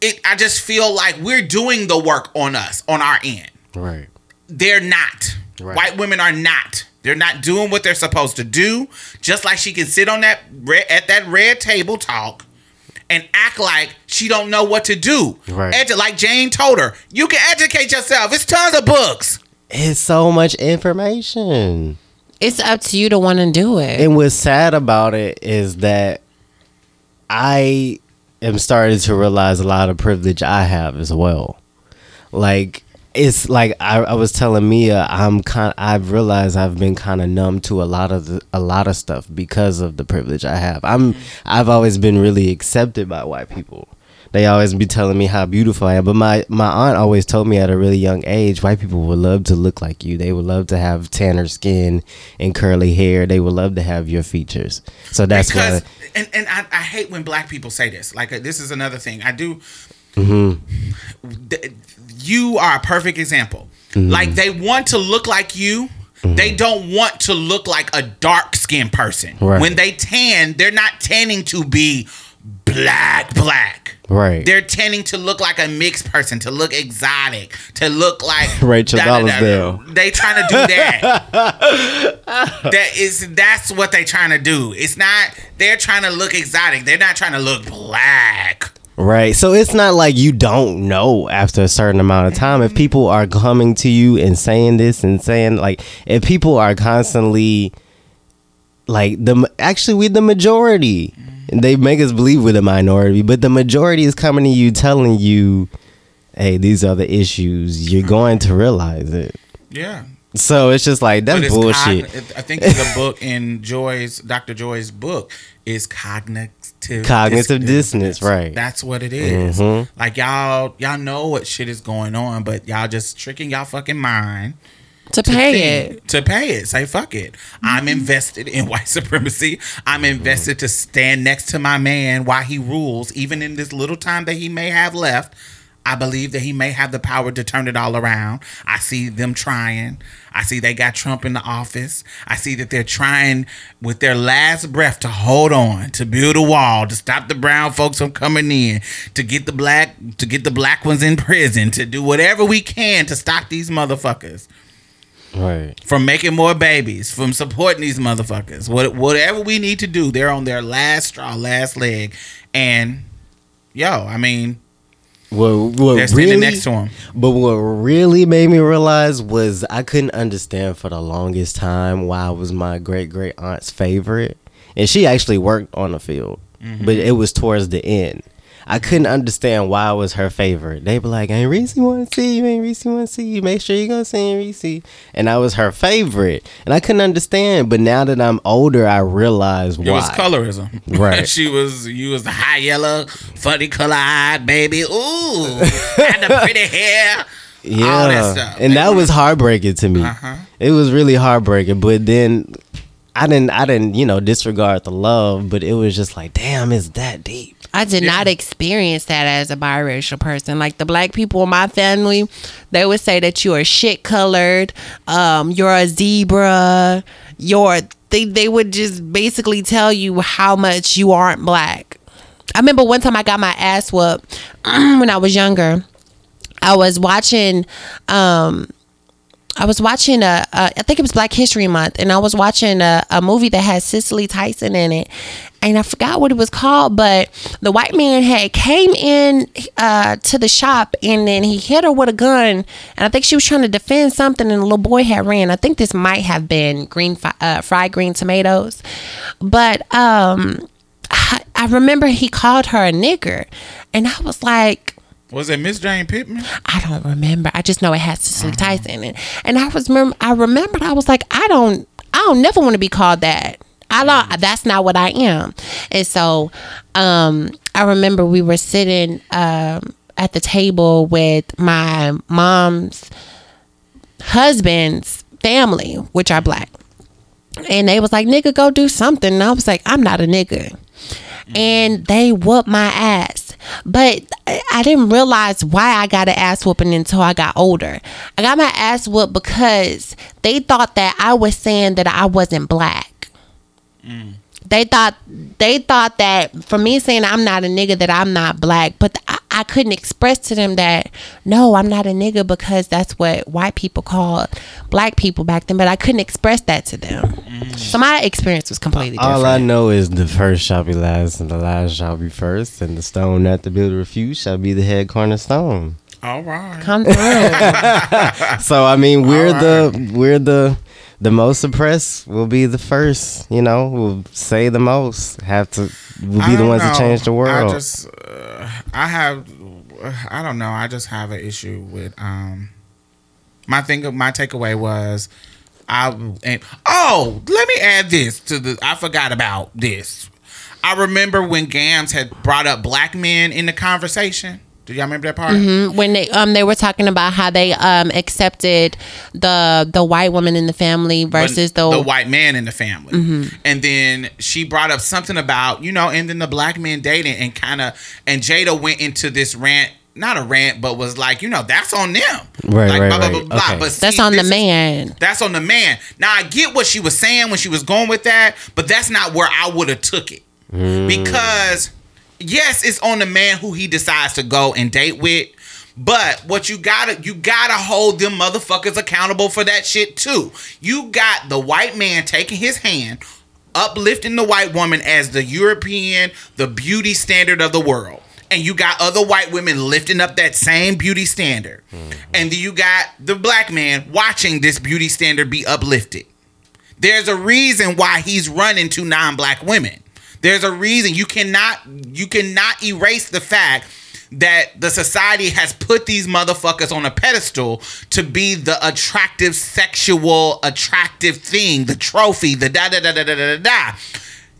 it I just feel like we're doing the work on us on our end. Right. They're not. Right. White women are not. They're not doing what they're supposed to do. Just like she can sit on that red, at that red table talk and act like she don't know what to do. Right. Edu- like Jane told her, you can educate yourself. It's tons of books. It's so much information. It's up to you to want to do it. And what's sad about it is that I am starting to realize a lot of privilege I have as well. Like it's like I, I was telling Mia, I'm kind. I've realized I've been kind of numb to a lot of the, a lot of stuff because of the privilege I have. I'm. I've always been really accepted by white people. They always be telling me how beautiful I am. But my, my aunt always told me at a really young age, white people would love to look like you. They would love to have tanner skin and curly hair. They would love to have your features. So that's because why. and, and I, I hate when black people say this like uh, this is another thing i do Mm-hmm. You are a perfect example like they want to look like you they don't want to look like a dark skinned person Mm-hmm. Right. when they tan they're not tanning to be black black Right. they're tending to look like a mixed person, to look exotic, to look like Rachel. Dolezal. They trying to do that. that is that's what they trying to do. It's not they're trying to look exotic. They're not trying to look black. Right. So it's not like you don't know after a certain amount of time. Mm-hmm. If people are coming to you and saying this and saying like if people are constantly like the actually we the majority. Mm-hmm. They make us believe we're the minority, but the majority is coming to you telling you, "Hey, these are the issues. You're going to realize it." Yeah. So it's just like that's bullshit. cogn- I think the book in Joy's Dr. Joy's book is cognitive Cognitive dissonance, right. That's what it is. Mhm. Like y'all y'all know what shit is going on, but y'all just tricking y'all fucking mind. to pay thing it. to pay it. Say fuck it. I'm invested in white supremacy. I'm invested to stand next to my man while he rules, even in this little time that he may have left. I believe that he may have the power to turn it all around. I see them trying. I see they got Trump in the office. I see that they're trying with their last breath to hold on, to build a wall, to stop the brown folks from coming in, to get the black to get the black ones in prison, to do whatever we can to stop these motherfuckers right. from making more babies, from supporting these motherfuckers. What whatever we need to do, they're on their last straw, last leg, and yo, I mean, What, what they're really, next to him. But what really made me realize was I couldn't understand for the longest time why I was my great great aunt's favorite. And she actually worked on the field, but mm-hmm. it was towards the end. I couldn't understand why I was her favorite. They be like, "Ain't Reese want to see you? Ain't Reese want to see you? Make sure you go see Reese." And I was her favorite, and I couldn't understand. But now that I'm older, I realize why. It was colorism, Right. she was you was the high yellow, funny color eyed baby. Ooh, had the pretty hair. Yeah, all that stuff. and that was heartbreaking to me. Uh-huh. It was really heartbreaking. But then I didn't, I didn't, you know, disregard the love. But it was just like, damn, it's that deep. I did not experience that as a biracial person. Like the black people in my family, they would say that you are shit colored, um, you're a zebra, your they they would just basically tell you how much you aren't black. I remember one time I got my ass whooped when I was younger. I was watching um I was watching a, a I think it was Black History Month and I was watching a, a movie that had Cicely Tyson in it and I forgot what it was called but the white man had came in uh, to the shop and then he hit her with a gun and I think she was trying to defend something and the little boy had ran. I think this might have been green uh, fried green tomatoes but um I, I remember he called her a nigger and I was like Was it Miss Jane Pittman? I don't remember. I just know it has Cicely Tyson in it. And I was remember I remembered I was like, I don't I don't never want to be called that. I that's not what I am. And so um I remember we were sitting um at the table with my mom's husband's family, which are black. And they was like, nigga, go do something. And I was like, I'm not a nigga and they whooped my ass. But I didn't realize why I got an ass whooping until I got older. I got my ass whooped because they thought that I was saying that I wasn't black. Mm. They thought they thought that for me saying I'm not a nigga that I'm not black, but I, I couldn't express to them that no, I'm not a nigga because that's what white people called black people back then. But I couldn't express that to them, mm. so my experience was completely different. All I know is the first shall be last, and the last shall be first, and the stone that the builder refused shall be the head cornerstone. All right. Come through. So I mean, we're the we're the the most oppressed. Will be the first. You know, will say the most. Have to. Will be the ones know. that change the world. I just, uh, I have, I don't know. I just have an issue with um. My thing, my takeaway was, I and oh, let me add this to the. I forgot about this. I remember when Gams had brought up black men in the conversation. Do y'all remember that part? when they um they were talking about how they um accepted the the white woman in the family versus the, the, white man in the family. And then she brought up something about, you know, and then the black men dating and kind of, and Jada went into this rant, not a rant, but was like, you know, that's on them. Right, like, right, blah, blah, right. blah, blah. Okay. But that's on the this is- man. That's on the man. Now I get what she was saying when she was going with that, but that's not where I would have took it. Because yes, it's on the man who he decides to go and date with. But what you gotta you gotta hold them motherfuckers accountable for that shit too. You got the white man taking his hand, uplifting the white woman as the European, the beauty standard of the world. And you got other white women lifting up that same beauty standard. Mm-hmm. And then you got the black man watching this beauty standard be uplifted. There's a reason why he's running to non-black women. There's a reason you cannot you cannot erase the fact that the society has put these motherfuckers on a pedestal to be the attractive sexual attractive thing, the trophy, the da da da da da da da. da.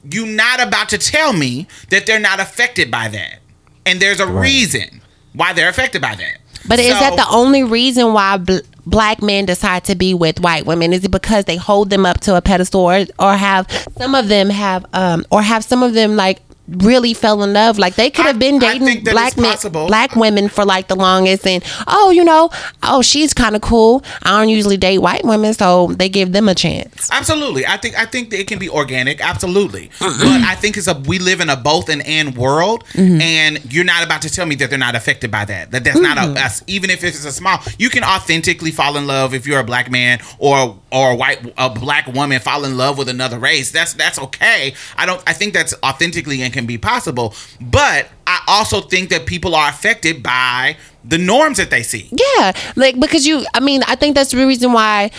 You're not about to tell me that they're not affected by that. And there's a reason why they're affected by that. But is that the only reason why bl- black men decide to be with white women? Is it because they hold them up to a pedestal, or, or have some of them have, um, or have some of them like really fell in love? Like they could have been dating black men, black women for like the longest, and oh, you know, oh, she's kind of cool. I don't usually date white women, so they give them a chance. Absolutely. I think I think that it can be organic. Absolutely. Mm-hmm. but I think it's a we live in a both and and world, mm-hmm. and you're not about to tell me that they're not affected by that. That that's not a mm-hmm. us. Even if it's a small, you can authentically fall in love if you're a black man or or a white a black woman fall in love with another race. That's that's okay. I don't. I think that's authentically and can be possible. But I also think that people are affected by the norms that they see. Yeah, like because you, I mean, I think that's the reason why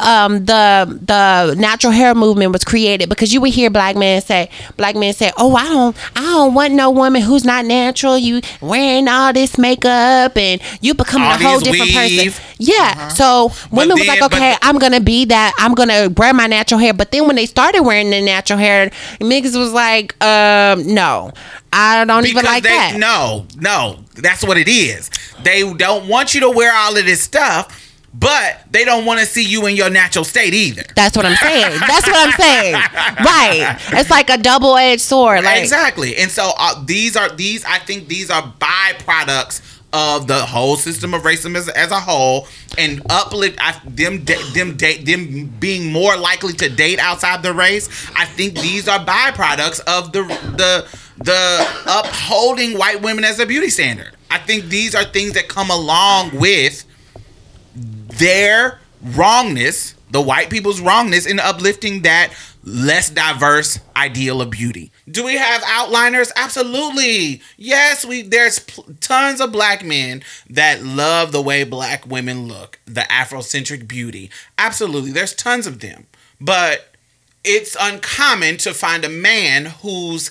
um, the the natural hair movement was created because you would hear black men say, black men say, "Oh, I don't, I don't want no woman who's not natural. You wearing all this makeup and you becoming All a whole different weave. person." Yeah, so women was like, "Okay, I'm gonna be that. I'm gonna wear my natural hair." But then when they started wearing the natural hair, niggas was like, um, "No, I don't even like they, that." No, no, that's what it is. They don't want you to wear all of this stuff, but they don't want to see you in your natural state either. That's what I'm saying. That's what I'm saying. Right. It's like a double edged sword. Like exactly. And so uh, these are these. I think these are byproducts of the whole system of racism as, as a whole and uplift I, them da- them date them being more likely to date outside the race. I think these are byproducts of the the the upholding white women as a beauty standard. I think these are things that come along with their wrongness, the white people's wrongness in uplifting that less diverse ideal of beauty. Do we have outliners? Absolutely. Yes, we there's pl- tons of black men that love the way black women look, the afrocentric beauty. Absolutely. There's tons of them. But it's uncommon to find a man whose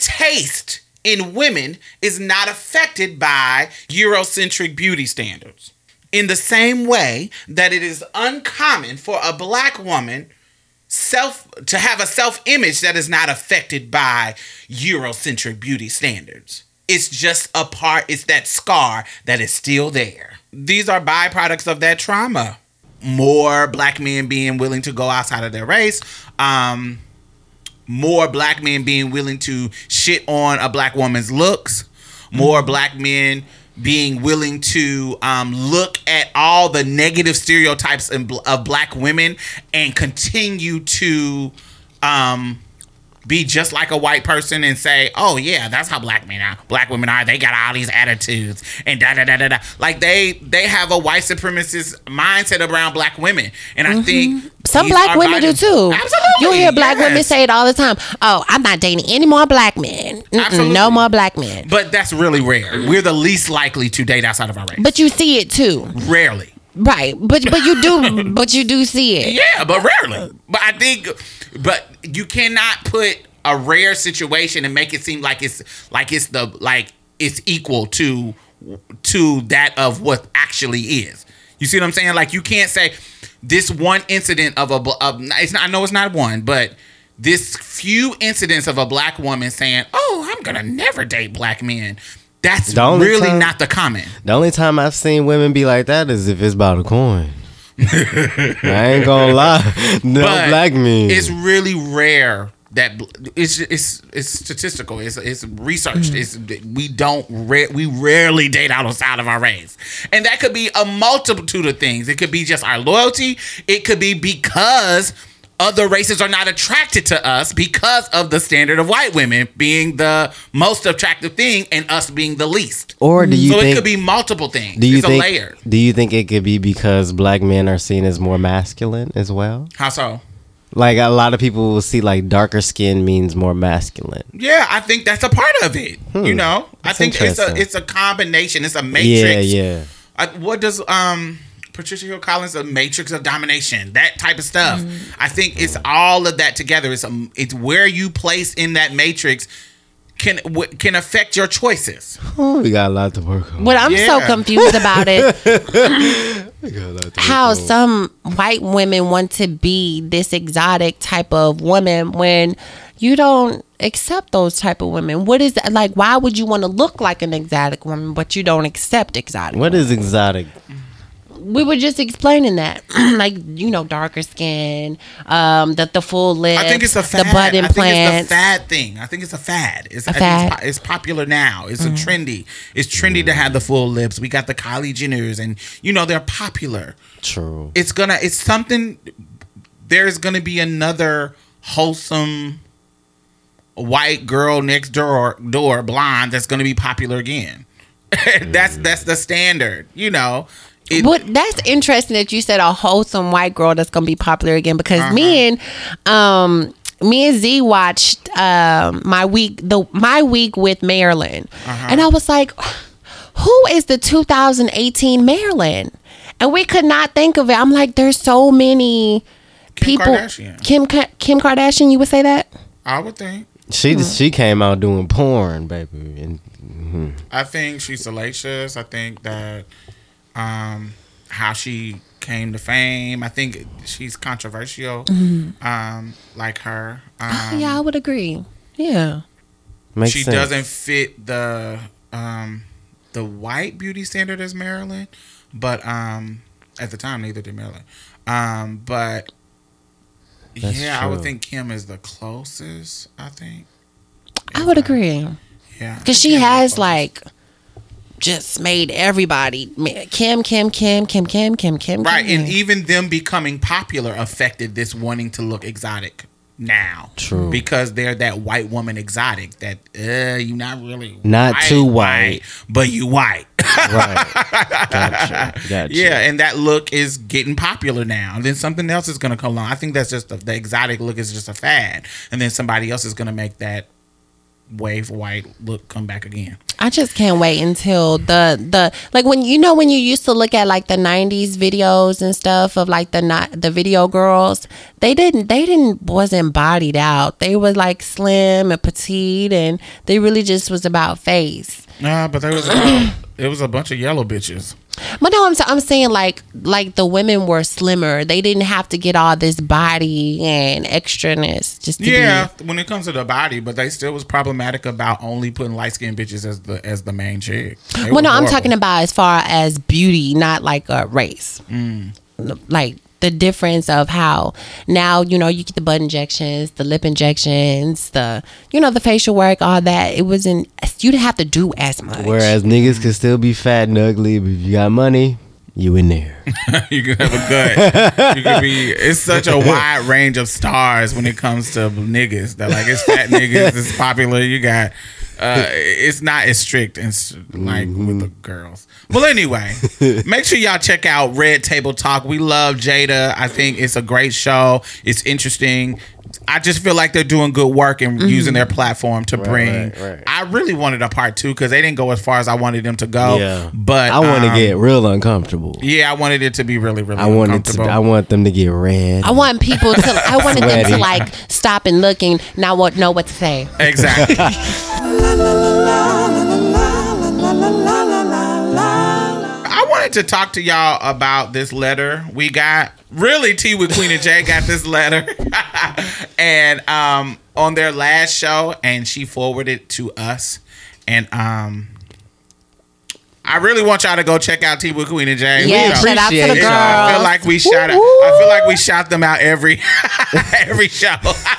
taste in women is not affected by Eurocentric beauty standards. In the same way that it is uncommon for a black woman self to have a self-image that is not affected by Eurocentric beauty standards. It's just a part, it's that scar that is still there. These are byproducts of that trauma. More black men being willing to go outside of their race, um, more black men being willing to shit on a black woman's looks, more black men being willing to um, look at all the negative stereotypes in, of black women and continue to um, be just like a white person and say, "Oh yeah, that's how black men are. Black women are. They got all these attitudes and da da da da da." Like they they have a white supremacist mindset around black women, and I think mm-hmm. Some black women do too. Absolutely, You hear black women say it all the time. Oh, I'm not dating any more black men. Absolutely. no more black men. But that's really rare. We're the least likely to date outside of our race. But you see it too, rarely. right? But but you do but you do see it. Yeah, but rarely. But I think, but you cannot put a rare situation and make it seem like it's like it's the like it's equal to to that of what actually is. You see what I'm saying? Like you can't say this one incident of a of, it's not. I know it's not one, but this few incidents of a black woman saying, "Oh, I'm gonna never date black men." That's really time- not the comment. The only time I've seen women be like that is if it's about a coin. I ain't gonna lie. No But black men. It's really rare that it's it's it's statistical. It's it's researched. It's we don't we rarely date outside of our race, and that could be a multitude of things. It could be just our loyalty. It could be because other races are not attracted to us because of the standard of white women being the most attractive thing and us being the least. or do you so think? it could be multiple things. do you it's think? a layer. Do you think it could be because black men are seen as more masculine as well? How so? Like a lot of people will see like darker skin means more masculine. Yeah, I think that's a part of it. You know, I think it's a it's a combination. It's a Yeah, matrix. yeah. I, what does um Patricia Hill Collins a matrix of domination? That type of stuff. I think it's all of that together. It's a it's where you place in that matrix can w- can affect your choices. Oh, we got a lot to work on. What I'm so confused about it, We got a lot to how on. some white women want to be this exotic type of woman when you don't accept those type of women. What is that like? Why would you want to look like an exotic woman, but you don't accept exotic? What is exotic? We were just explaining that, like you know, darker skin, um, the the full lips, I think it's a fad. the butt I think it's implants. the fad thing. I think it's a fad. It's, I think fad? Mm. It's, it's popular now. It's a trendy. It's trendy to have the full lips. We got the Kylie Jenners, and you know they're popular. True. It's gonna. It's something. There's gonna be another wholesome white girl next door, door blonde that's gonna be popular again. that's that's the standard. You know. It, What that's interesting that you said a wholesome white girl that's gonna be popular again because Uh-huh. me and um me and Z watched um my week the my week with Marilyn Uh-huh. and I was like, who is the 2018 Marilyn? And we could not think of it. I'm like, there's so many Kim people. Kardashian. Kim Kim Kardashian, you would say that? I would think. She just she came out doing porn, baby, and I think she's salacious. I think that um, how she came to fame. I think she's controversial, um, like her. Um, yeah, I would agree. Yeah. makes she sense. doesn't fit the um, the white beauty standard as Marilyn, but um, at the time neither did Marilyn. Um, but That's yeah, I would think Kim is the closest. I think. I would agree. Yeah, Because she Kim is has closest. like just made everybody Kim, Kim, Kim, Kim, Kim, Kim, Kim. Right, Kim. and even them becoming popular affected this wanting to look exotic now. True. Because they're that white woman exotic that uh you not really Not too white. but you white. right. Gotcha. Gotcha. yeah, and that look is getting popular now. And then something else is gonna come along. I think that's just the, the exotic look is just a fad. And then somebody else is gonna make that wave white look come back again. I just can't wait until the the like when you know when you used to look at like the '90s videos and stuff of like the not the video girls. They didn't they didn't wasn't bodied out. They were like slim and petite, and they really just was about face. Nah, but there was a, it was a bunch of yellow bitches. But no, I'm I'm saying like like the women were slimmer. They didn't have to get all this body and extraness just to Yeah, be. when it comes to the body, but they still was problematic about only putting light skinned bitches as the as the main chick. They Well, no, I'm talking about as far as beauty, not like a race. Mm. Like the difference of how now you know you get the butt injections, the lip injections, the you know the facial work, all that. It wasn't you didn't have to do as much. Whereas niggas can still be fat and ugly, but if you got money, you in there. you could have a gut. you could be. It's such a wide range of stars when it comes to niggas. That like it's fat niggas. It's popular. You got. Uh, it's not as strict as like with the girls. Well, anyway, make sure y'all check out Red Table Talk. We love Jada. I think it's a great show. It's interesting. I just feel like they're doing good work and using their platform to bring. right, right. I really wanted a part two because they didn't go as far as I wanted them to go. Yeah. but I want to um, get real uncomfortable. Yeah, I wanted it to be really, really. I wanted to. I want them to get red. I want people to. I wanted them to like stop and look and not what know what to say. Exactly. I wanted to talk to y'all about this letter we got. Really, Tea with Queen and J got this letter, and um, on their last show, and she forwarded it to us, and um. I really want y'all to go check out Tea with Queen and J. Yeah, We shout out to the appreciate girls. y'all. I feel like we shout out. I feel like we shout them out every every show.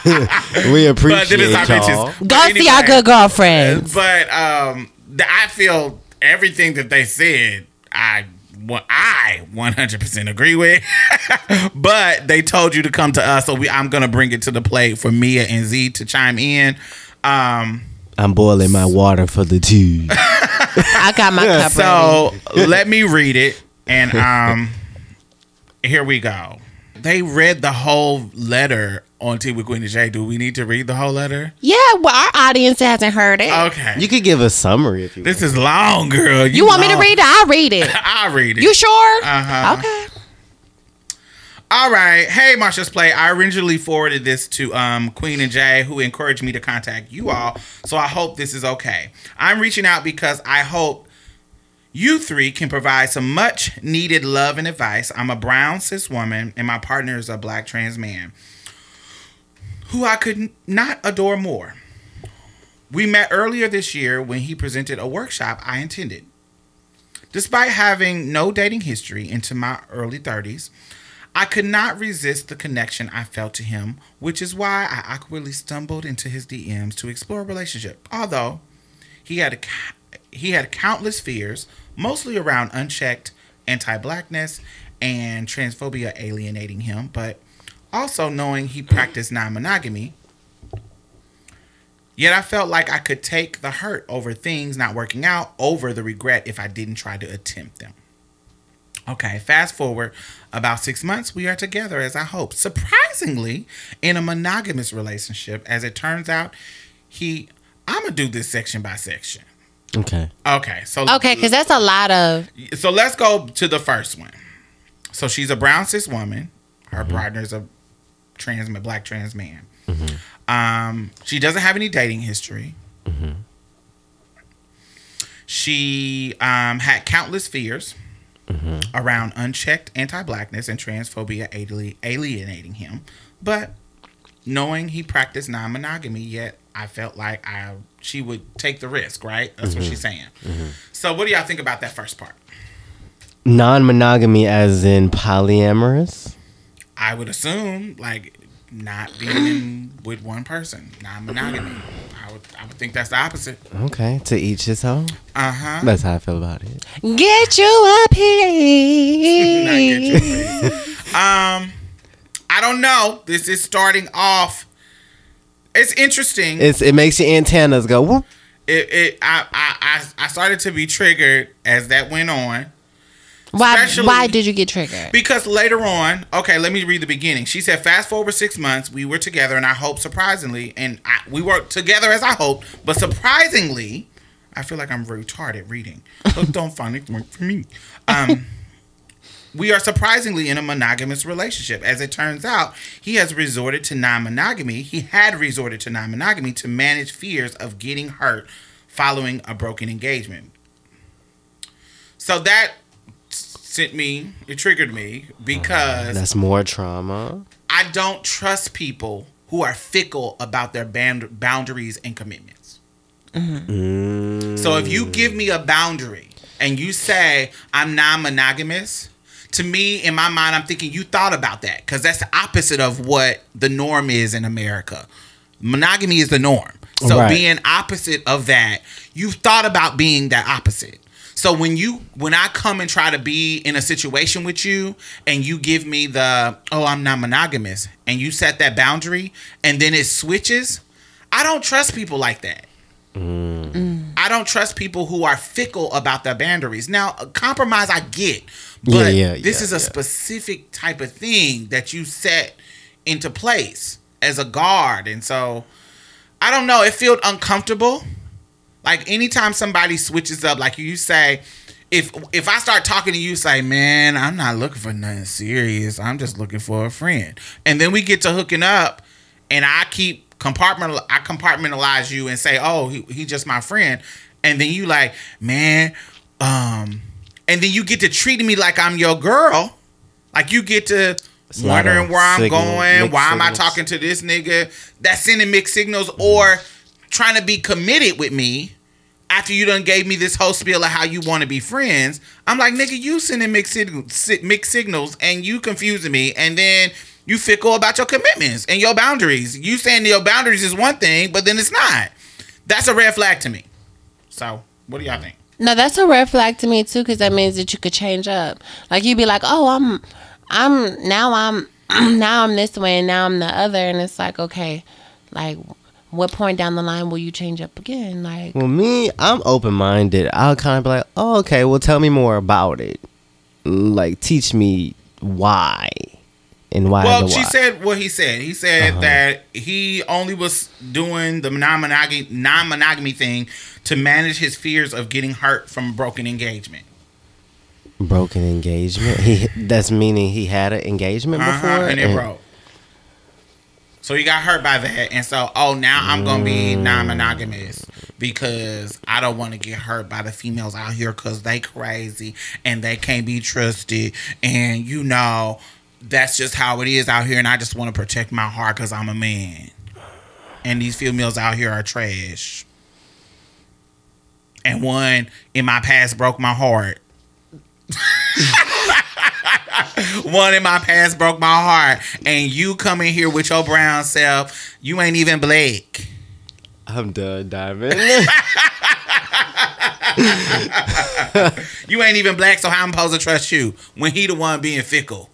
we appreciate then it's y'all. bitches. Go But see our anyway, good girlfriends. But um, I feel everything that they said. I what I 100% agree with. but they told you to come to us, so we I'm gonna bring it to the plate for Mia and Z to chime in. Um, I'm boiling my water for the tea. I got my cup ready. so let me read it, and um, here we go. They read the whole letter on Tea with Queen and J. Do we need to read the whole letter? Yeah, well, our audience hasn't heard it. Okay. You could give a summary if you. this is long, girl. you want me to read it? I'll read it. I'll read it. You sure? Uh-huh. Okay. All right. Hey, Marsha's Plate. I originally forwarded this to um, Queen and Jay, who encouraged me to contact you all. So I hope this is okay. I'm reaching out because I hope you three can provide some much needed love and advice. I'm a brown cis woman, and my partner is a black trans man who I could not adore more. We met earlier this year when he presented a workshop I attended. Despite having no dating history into my early 30s, I could not resist the connection I felt to him, which is why I awkwardly stumbled into his DMs to explore a relationship. Although he had a, he had countless fears, mostly around unchecked anti-blackness and transphobia alienating him, but also knowing he practiced non-monogamy. Yet I felt like I could take the hurt over things not working out over the regret if I didn't try to attempt them. Okay, fast forward about six months, we are together as I hoped. Surprisingly, in a monogamous relationship, as it turns out, he. I'm gonna do this section by section. okay. Okay, so Okay, because that's a lot of. so let's go to the first one. So she's a brown cis woman. Her partner's a trans black trans man. Um, she doesn't have any dating history. She um, had countless fears around unchecked anti-blackness and transphobia alienating him, but knowing he practiced non-monogamy, yet I felt like I she would take the risk. Right? That's what mm-hmm. she's saying. Mm-hmm. So, what do y'all think about that first part? Non-monogamy, as in polyamorous. I would assume like not being in with one person, non-monogamy. I I would I would think that's the opposite. Okay, to each his own. Uh huh. That's how I feel about it. Get you up here. Um, I don't know. This is starting off. It's interesting. It, It's it makes your antennas go whoop. it, I, I, I, I started to be triggered as that went on. Why? Why did you get triggered? Because later on, okay, let me read the beginning. She said, "Fast forward six months, we were together, and I hope surprisingly, and I, we worked together as I hoped, but surprisingly, I feel like I'm retarded reading. Don't find it work for me. Um, we are surprisingly in a monogamous relationship. As it turns out, he has resorted to non-monogamy. He had resorted to non-monogamy to manage fears of getting hurt following a broken engagement. So that sent me, it triggered me because That's more trauma. I don't trust people who are fickle about their band- boundaries and commitments. Mm-hmm. So if you give me a boundary and you say I'm non-monogamous, to me in my mind I'm thinking you thought about that because that's the opposite of what the norm is in America. Monogamy is the norm. So Right. being opposite of that, you've thought about being that opposite. So when you when I come and try to be in a situation with you and you give me the oh I'm not monogamous and you set that boundary and then it switches, I don't trust people like that. Mm. I don't trust people who are fickle about their boundaries. Now, a compromise I get, but Yeah, yeah, this yeah, is a specific type of thing that you set into place as a guard, and so I don't know. It felt uncomfortable. Like anytime somebody switches up, like you say, if if I start talking to you, say, man, I'm not looking for nothing serious. I'm just looking for a friend, and then we get to hooking up, and I keep compartmental I compartmentalize you and say, oh, he, he just my friend, and then you like, man, um, and then you get to treating me like I'm your girl, like you get to It's wondering where I'm signal, going, why am I talking to this nigga that's sending mixed signals or trying to be committed with me after you done gave me this whole spiel of how you want to be friends. I'm like, nigga, you sending mixed signals, mixed signals and you confusing me, and then you fickle about your commitments and your boundaries. You saying your boundaries is one thing, but then it's not. That's a red flag to me. So, what do y'all think? No, that's a red flag to me too, because that means that you could change up. Like you'd be like, "Oh, I'm, I'm now I'm, now I'm this way, and now I'm the other," and it's like, okay, like, what point down the line will you change up again? Like, Well, me, I'm open minded. I'll kind of be like, oh, okay, well, tell me more about it. Like, teach me why and why. Well, she why. said what he said. He said Uh-huh. that he only was doing the non-monogamy non-monogamy thing to manage his fears of getting hurt from a broken engagement. broken engagement. He that's meaning he had an engagement Uh-huh, before, and it broke. So he got hurt by that, and so oh now I'm gonna be non-monogamous because I don't want to get hurt by the females out here because they crazy and they can't be trusted, and you know that's just how it is out here, and I just want to protect my heart because I'm a man, and these females out here are trash, and one in my past broke my heart. One in my past broke my heart, and you come in here with your brown self. You ain't even black. I'm done, Diamond. You ain't even black, so how I'm supposed to trust you when he the one being fickle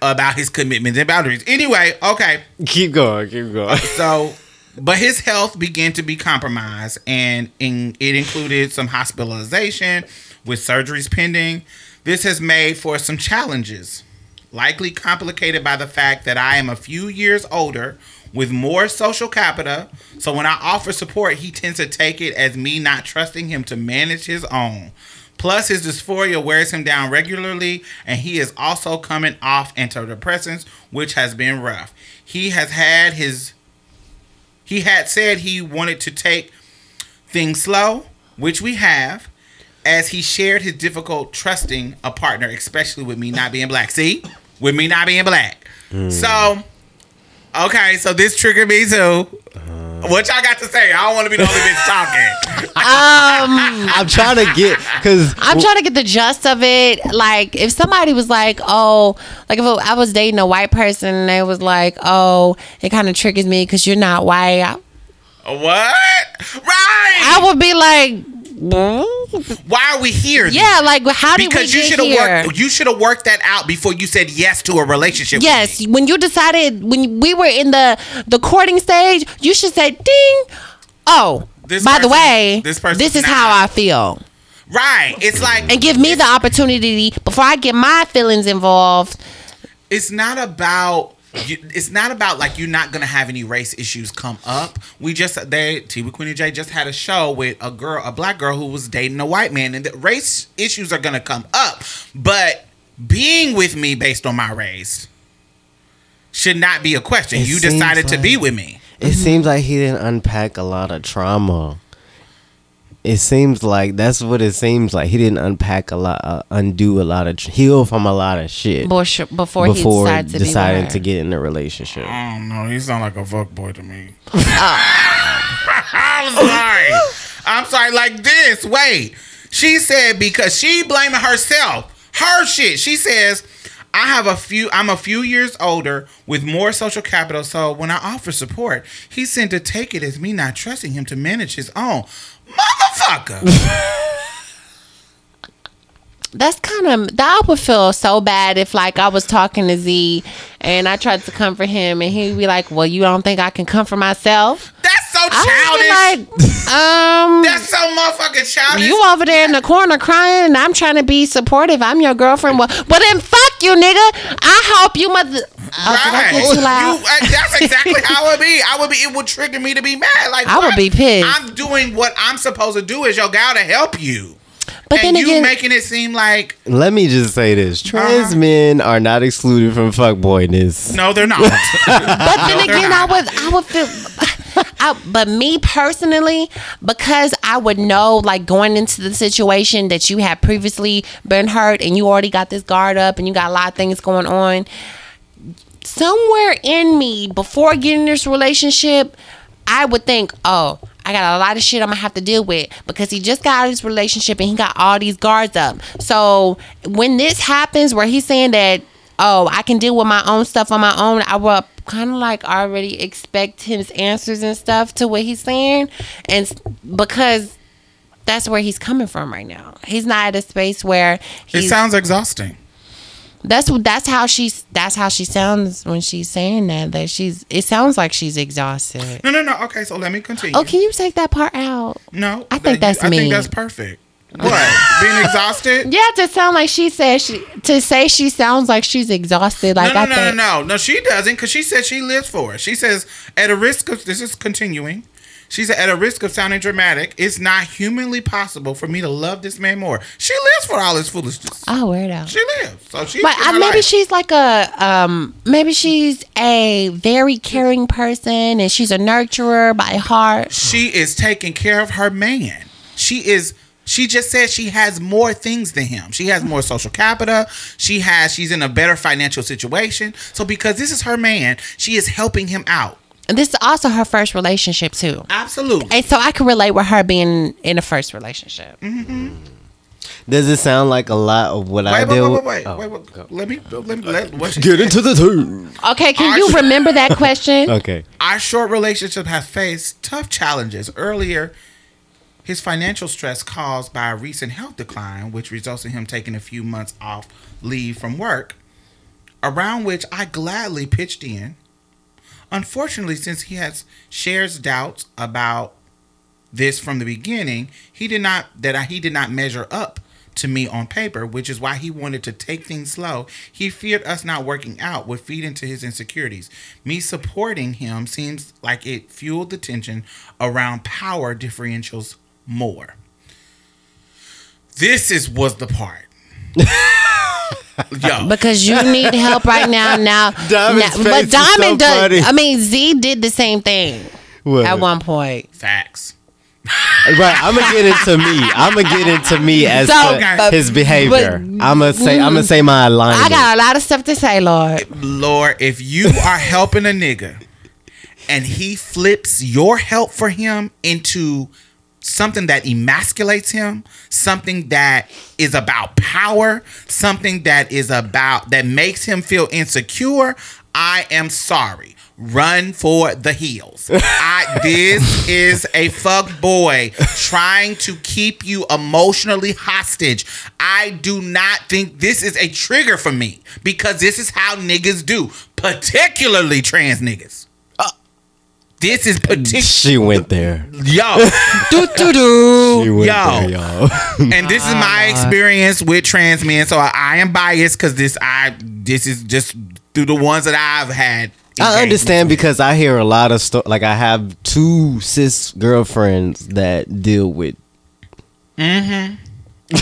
about his commitments and boundaries? Anyway, okay. keep going, keep going. So, but his health began to be compromised, and in, it included some hospitalization with surgeries pending. This has made for some challenges, likely complicated by the fact that I am a few years older with more social capital. So when I offer support, he tends to take it as me not trusting him to manage his own. Plus, his dysphoria wears him down regularly, and he is also coming off antidepressants, which has been rough. He has had his he had said he wanted to take things slow, which we have, as he shared his difficult trusting a partner, especially with me not being black. See, with me not being black. So, okay, so this triggered me too. what y'all got to say? I don't want to be the only bitch talking. um, I'm trying to get because I'm trying to get the gist of it. Like, if somebody was like, "Oh," like if I was dating a white person and they was like, "Oh," it kind of triggers me because you're not white. I- What? Right. I would be like? Why are we here? yeah, like how did Because we you get should have worked. You should have worked that out before you said yes to a relationship. with Yes, when you decided when we were in the the courting stage, you should say, "Ding." Oh, This by the way, this this, is not- how I feel, Right. It's like and give me the opportunity before I get my feelings involved. it's not about you, it's not about like you're not gonna have any race issues come up. We just they Tea with Queen and J just had a show with a girl, a black girl who was dating a white man, and the race issues are gonna come up. But being with me based on my race should not be a question. It you seems decided to be with me. It mm-hmm. seems like he didn't unpack a lot of trauma. It seems like that's what it seems like. He didn't unpack a lot, uh, undo a lot of, tr- heal from a lot of shit Before, before, before he decided to deciding be to get in a relationship. I don't know. He sound like a fuck boy to me. Oh. I'm sorry. I'm sorry. Like this. Wait. She said because she blaming herself. Her shit. She says, I have a few I'm a few years older with more social capital, so when I offer support, he said to take it as me not trusting him to manage his own. Motherfucker. That's kind of that would feel so bad if like I was talking to Z and I tried to comfort him and he'd be like, "Well, you don't think I can comfort myself?" That's so I childish. like, um. That's so motherfucking childish. You over there in the corner crying, and I'm trying to be supportive. I'm your girlfriend. Well, well then fuck you, nigga. I hope you mother. Oh, did I get too loud? You- uh, that's exactly how it be. I would be. It would trigger me to be mad. Like I would be pissed. I'm doing what I'm supposed to do as your gal to help you. but and then you again, making it seem like Let me just say this: trans Uh-huh. men are not excluded from fuckboyness. no, they're not. but then No, they're again, I would, I would feel. I, but me personally, because I would know, like going into the situation that you had previously been hurt, and you already got this guard up, and you got a lot of things going on. Somewhere in me, before getting this relationship, I would think, oh, I got a lot of shit I'm gonna have to deal with because he just got out of this relationship and he got all these guards up. So when this happens, where he's saying that, oh, I can deal with my own stuff on my own, I will kind of like already expect his answers and stuff to what he's saying, and because that's where he's coming from right now. He's not at a space where it sounds exhausting. that's. That's how she's. That's how she sounds when she's saying that. That she's. It sounds like she's exhausted. No, no, no. Okay, so let me continue. Oh, can you take that part out? No, I think that's me. I me. think that's perfect. What? Being exhausted? Yeah, to sound like she says she to say she sounds like she's exhausted. Like no, no, I no, think no, no, no. She doesn't because she says she lives for it. She says at a risk of this is continuing. She said at a risk of sounding dramatic, it's not humanly possible for me to love this man more. She lives for all his foolishness. oh weirdo. She lives, so she. But uh, maybe she's like a um maybe she's a very caring person and she's a nurturer by heart. she is taking care of her man. She is. She just said she has more things than him. She has more social capital. She has. She's in a better financial situation. So because this is her man, she is helping him out. And this is also her first relationship too. Absolutely. And so I can relate with her being in a first relationship. Mm-hmm. Does it sound like a lot of what I Wait, wait, deal wait, wait, wait, Oh, wait, wait. go. Let me, let me, let, what Get into the tune. Okay, can I you should- remember that question? Okay. Our short relationship has faced tough challenges. Earlier, his financial stress caused by a recent health decline, which results in him taking a few months off leave from work, around which I gladly pitched in. Unfortunately, since he has shares doubts about this from the beginning, he did not that I, he did not measure up to me on paper, which is why he wanted to take things slow. He feared us not working out would feed into his insecurities. Me supporting him seems like it fueled the tension around power differentials more. This is was the part. Yo, Because you need help right now. Now, Diamond's now- but Diamond so does. funny. I mean, Z did the same thing What? at one point. facts. Right, I'm gonna get into me. I'm gonna get into me as So, to but- his behavior. I'm gonna say I'm gonna mm. say my alignment. I got a lot of stuff to say, Lord. Lord, if you are helping a nigga and he flips your help for him into something that emasculates him, something that is about power, something that is about that makes him feel insecure, I am sorry. run for the hills. I, this is a fuck boy trying to keep you emotionally hostage. I do not think this is a trigger for me because this is how niggas do, particularly trans niggas. This is particular, She went there. yo. do do do. She went Yo. there, y'all. and this is my ah. experience with trans men. So I, I am biased because this I this is just through the ones that I've had. I understand because I hear a lot of stuff. Like I have two cis girlfriends that deal with. Mm-hmm.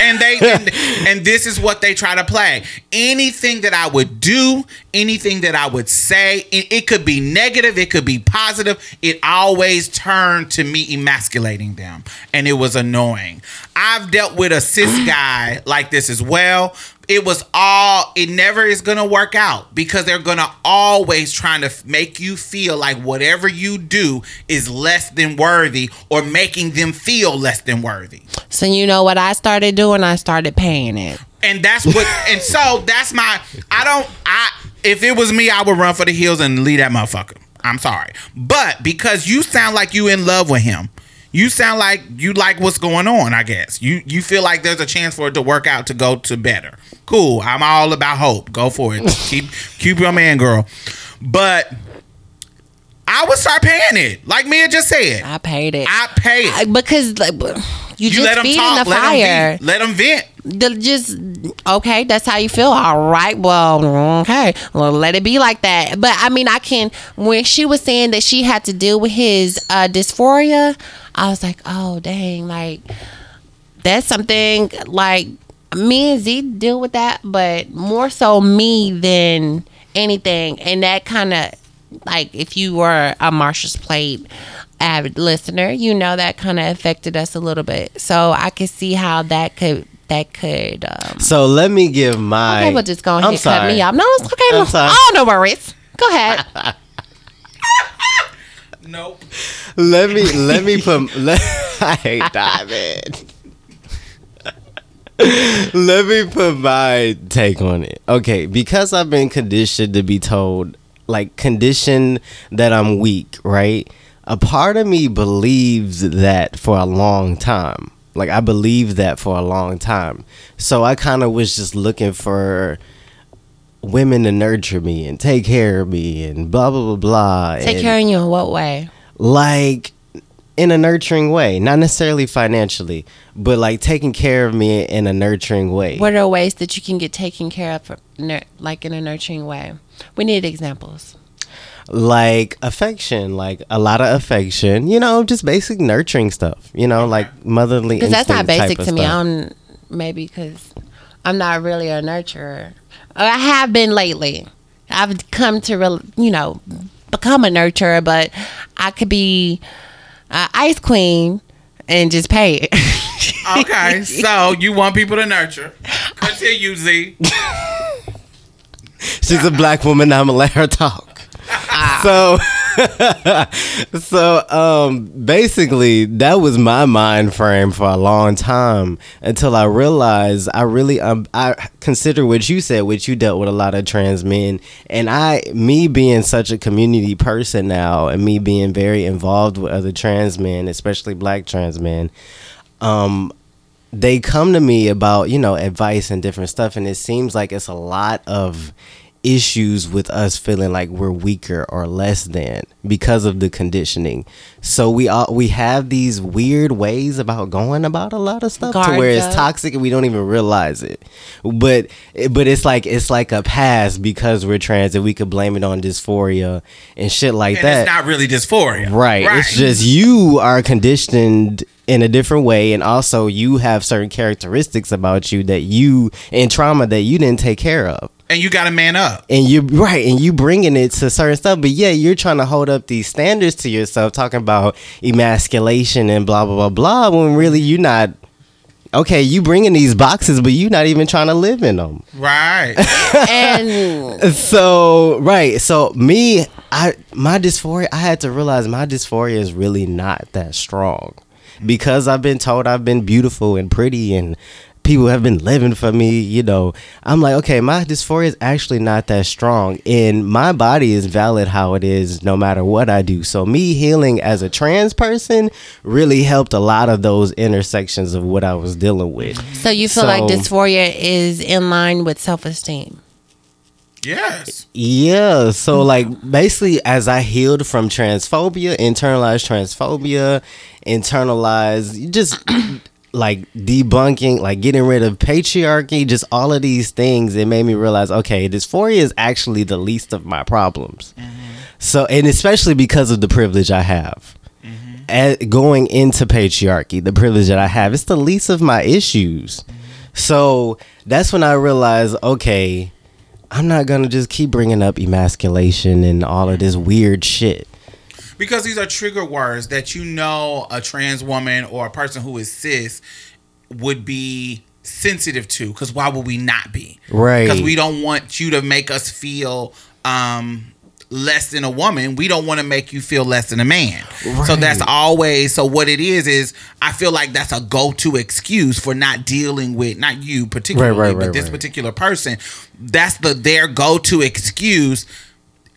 And they and, and this is what they try to play. Anything that I would do, anything that I would say, it, it could be negative, it could be positive. It always turned to me emasculating them, and it was annoying. I've dealt with a cis guy like this as well. It was all. It never is gonna work out because they're gonna always trying to f- make you feel like whatever you do is less than worthy or making them feel less than worthy. So you know what I started doing? I started paying it. and that's what and so that's my i don't i if it was me i would run for the hills and leave that motherfucker i'm sorry but because you sound like you in love with him you sound like you like what's going on i guess you you feel like there's a chance for it to work out to go to better cool i'm all about hope go for it keep keep your man girl but i would start paying it like mia just said I paid it. i paid it I- because like, you, you just let them feeding talk the let fire. them vent let them vent The- just okay. That's how you feel. All right. Well, okay. Well, let it be like that. But I mean, I can. When she was saying that she had to deal with his uh, dysphoria, I was like, oh dang, like that's something like me and Z deal with that, but more so me than anything. And that kind of like if you were a Marsha's Plate avid listener, you know that kind of affected us a little bit. So I could see how that could that could. Um, So let me give my. okay, well, just go ahead I'm and cut me off. No, it's okay. I'm sorry. Oh, no worries. Go ahead. nope Let me let me put. Let, I hate Diamond. let me put my take on it. Okay, because I've been conditioned to be told, like conditioned that I'm weak, right? A part of me believes that for a long time. Like I believed that for a long time. So I kind of was just looking for women to nurture me and take care of me and blah blah blah blah. Take and- care of you in what way? like in a nurturing way, not necessarily financially, but like taking care of me in a nurturing way. What are ways that you can get taken care of, like in a nurturing way? We need examples. Like affection, like a lot of affection, you know, just basic nurturing stuff, you know, like motherly. Because that's not basic to me. I'm maybe because I'm not really a nurturer. I have been lately. I've come to real, you know, become a nurturer, but I could be uh, ice queen and just pay it. Okay, so you want people to nurture. Continue, Z. She's a black woman. I'm gonna let her talk. so, so um, basically, that was my mind frame for a long time until I realized I really um I consider what you said, which you dealt with a lot of trans men, and I me being such a community person now, and me being very involved with other trans men, especially black trans men, um, they come to me about you know advice and different stuff. And it seems like it's a lot of issues with us feeling like we're weaker or less than because of the conditioning so we all we have these weird ways about going about a lot of stuff to Guards where it's toxic and we don't even realize it but but it's like it's like a past because we're trans and we could blame it on dysphoria and shit like And that it's not really dysphoria. Right. It's just you are conditioned in a different way and also you have certain characteristics about you that you and trauma that you didn't take care of. And you got to man up. And you right, and you bringing it to certain stuff, but yeah, you're trying to hold up these standards to yourself, talking about emasculation and blah blah blah blah. When really you're not. Okay, you bringing these boxes, but you're not even trying to live in them. Right. and So right, so me, I my dysphoria, I had to realize my dysphoria is really not that strong because I've been told I've been beautiful and pretty and people have been living for me, you know. I'm like, okay, my dysphoria is actually not that strong and my body is valid how it is no matter what I do. So me healing as a trans person really helped a lot of those intersections of what I was dealing with. So you feel like dysphoria is in line with self esteem. Yes. Yeah. So like basically as I healed from transphobia, internalized transphobia, internalized just like debunking, like getting rid of patriarchy, just all of these things, it made me realize, okay, dysphoria is actually the least of my problems. Mm-hmm. So and especially because of the privilege I have. Mm-hmm. At going into patriarchy, the privilege that I have, it's the least of my issues. Mm-hmm. So that's when I realized, okay, I'm not gonna just keep bringing up emasculation and all of this weird shit. Because these are trigger words that you know a trans woman or a person who is cis would be sensitive to. Because why would we not be? Right. Because we don't want you to make us feel um, less than a woman. We don't want to make you feel less than a man. So that's always so. What it is is I feel like that's a go-to excuse for not dealing with not you particularly, Right, right, but right, this right. particular person. That's the their go-to excuse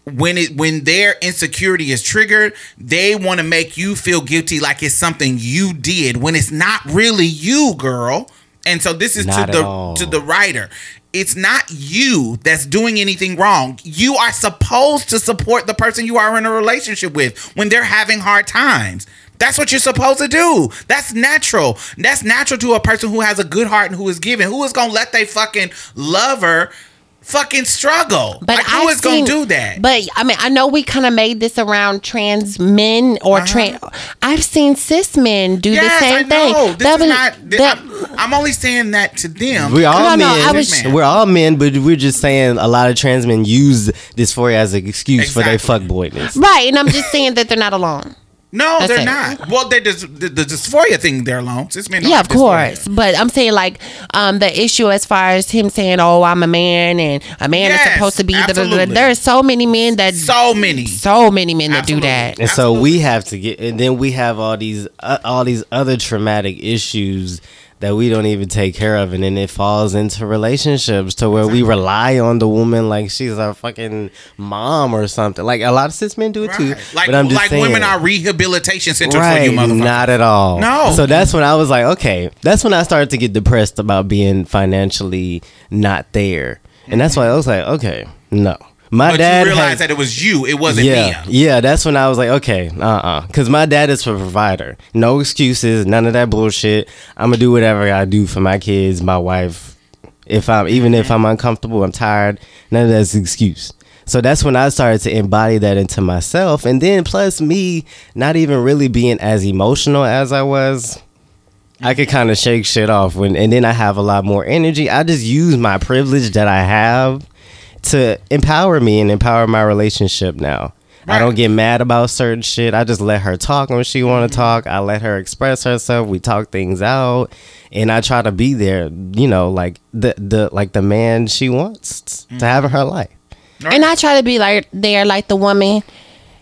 when it when their insecurity is triggered, they want to make you feel guilty like it's something you did when it's not really you, girl. And so this is Not to the all. to the writer. It's not you that's doing anything wrong. You are supposed to support the person you are in a relationship with when they're having hard times. That's what you're supposed to do. That's natural. That's natural to a person who has a good heart and who is giving. Who is gonna let they fucking lover fucking struggle? But like, who I've is gonna do that? But I mean, I know we kind of made this around trans men or Uh-huh. trans. I've seen cis men do Yes, the same I know. thing. This That is was- not. th- that- I'm, I'm only saying that to them. We all No, no, men. I was- we're all men, but we're just saying a lot of trans men use dysphoria as an excuse for their Exactly. fuckboyness. right, and I'm just saying that they're not alone. No, That's they're it. not. Well, they just the, the dysphoria thing. They're alone. Cis men don't Yeah, have of course. dysphoria. But I'm saying like um, the issue as far as him saying, "Oh, I'm a man," and a man is supposed to be. absolutely. There are so many men that So many. so many men that Absolutely. do that. And so we have to get, and then we have all these, uh, all these other traumatic issues that we don't even take care of, and then it falls into relationships to where we rely on the woman like she's our fucking mom or something. Like a lot of cis men do it too. Like, but I'm just like saying, women are rehabilitation centers right, for you, motherfucker. not at all. No. So that's when I was like, okay, that's when I started to get depressed about being financially not there, and that's why I was like, okay, no. My but dad you realized has- that it was you. It wasn't yeah, me. yeah. That's when I was like, okay, uh, uh because my dad is a provider. No excuses, none of that bullshit. I'm gonna do whatever I do for my kids, my wife. If I'm even if I'm uncomfortable, I'm tired. None of that's an excuse. So that's when I started to embody that into myself, and then plus me not even really being as emotional as I was. I could kind of shake shit off when, and then I have a lot more energy. I just use my privilege that I have to empower me and empower my relationship now. I don't get mad about certain shit. I just let her talk when she want to mm-hmm. talk. I let her express herself. We talk things out, and I try to be there. You know, like the the like the man she wants to have in mm-hmm. her life. And I try to be like there, like the woman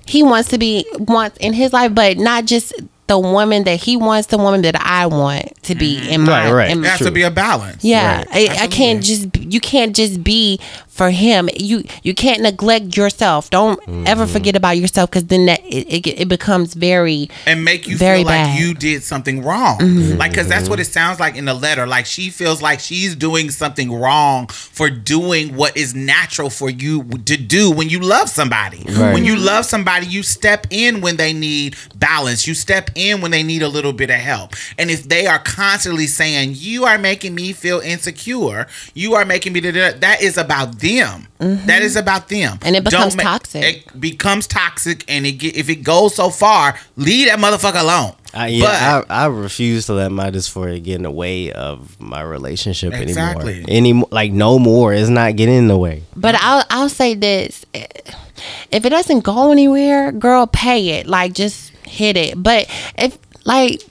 he wants to be wants in his life, but not just the woman that he wants, the woman that I want to be mm-hmm. in my. Right, right. in- It has to be a balance. yeah, Right. I, I can't just you can't just be for him. You you can't neglect yourself. Don't ever Mm-hmm. forget about yourself because then that it, it, it becomes very and make you Very feel like bad. you did something wrong. Mm-hmm. Like, because that's what it sounds like in the letter. Like, she feels like she's doing something wrong for doing what is natural for you to do when you love somebody. Right. When you love somebody, you step in when they need balance. You step in when they need a little bit of help. And if they are constantly saying, You are making me feel insecure, you are making me, da- da- da," that is about them. That is about them. Mm-hmm. And it becomes ma- toxic. It becomes toxic. And it get, if it goes so far, leave that motherfucker alone. I, yeah, I, I refuse to let my dysphoria get in the way of my relationship Exactly. anymore. Any like no more. It's not getting in the way. But I'll I'll say this: if it doesn't go anywhere, girl, pay it. Like just hit it. But if like,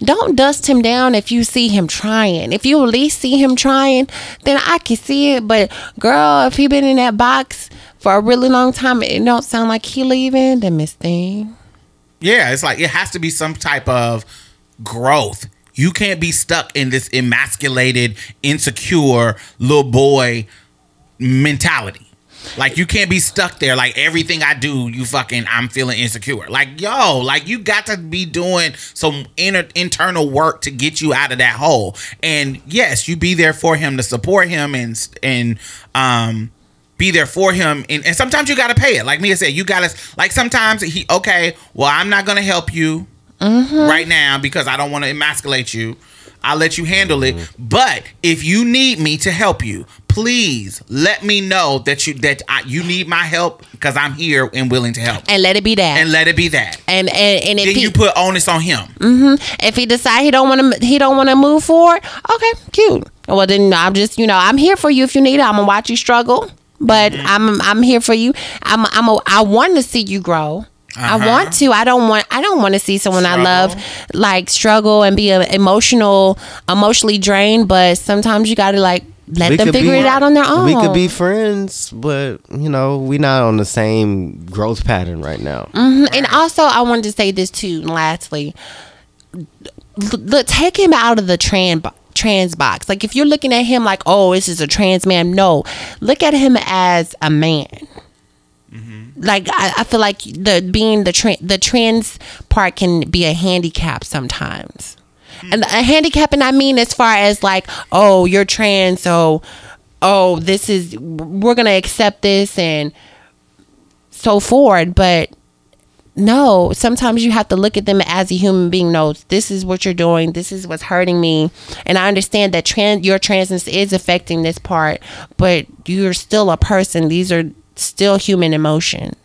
don't dust him down if you see him trying. If you at least see him trying, then I can see it. But girl, if he been in that box for a really long time, it don't sound like he leaving. Then Miss Thing. Yeah, it's like it has to be some type of growth You can't be stuck in this emasculated, insecure little boy mentality. Like you can't be stuck there. Like everything I do, you fucking I'm feeling insecure. Like yo, like you got to be doing some inner internal work to get you out of that hole. And yes, you be there for him to support him and and um be there for him and, and sometimes you gotta pay it. Like Mia said, you gotta like sometimes he okay, well I'm not gonna help you right now because I don't want to emasculate you. I'll let you handle it. But if you need me to help you, please let me know that you that I, you need my help because I'm here and willing to help. and let it be that. And let it be that. and and, and if Then he you put onus on him. if he decide he don't want to he don't want to move forward, okay, cute. Well then I'm just you know I'm here for you if you need it. I'm gonna watch you struggle, but Mm-hmm. I'm I'm here for you. I'm I'm a, I want to see you grow. I Uh-huh. want to. I don't want. I don't want to see someone I love like struggle and be a emotional, emotionally drained. But sometimes you got to like let We them figure be- it out on their own. We could be friends, but you know, we're not on the same growth pattern right now. Mhm. And also, I wanted to say this too. Lastly, look, take him out of the trans trans box. Like if you're looking at him like, oh, this is a trans man. No, look at him as a man. Like I, I feel like the being the tra- the trans part can be a handicap sometimes. Hmm. And a handicap, and I mean as far as like, oh, you're trans, so oh, this is we're gonna accept this and so forward. But no, sometimes you have to look at them as a human being. Knows this is what you're doing. This is what's hurting me, and I understand that trans your transness is affecting this part, but you're still a person. These are still human emotions.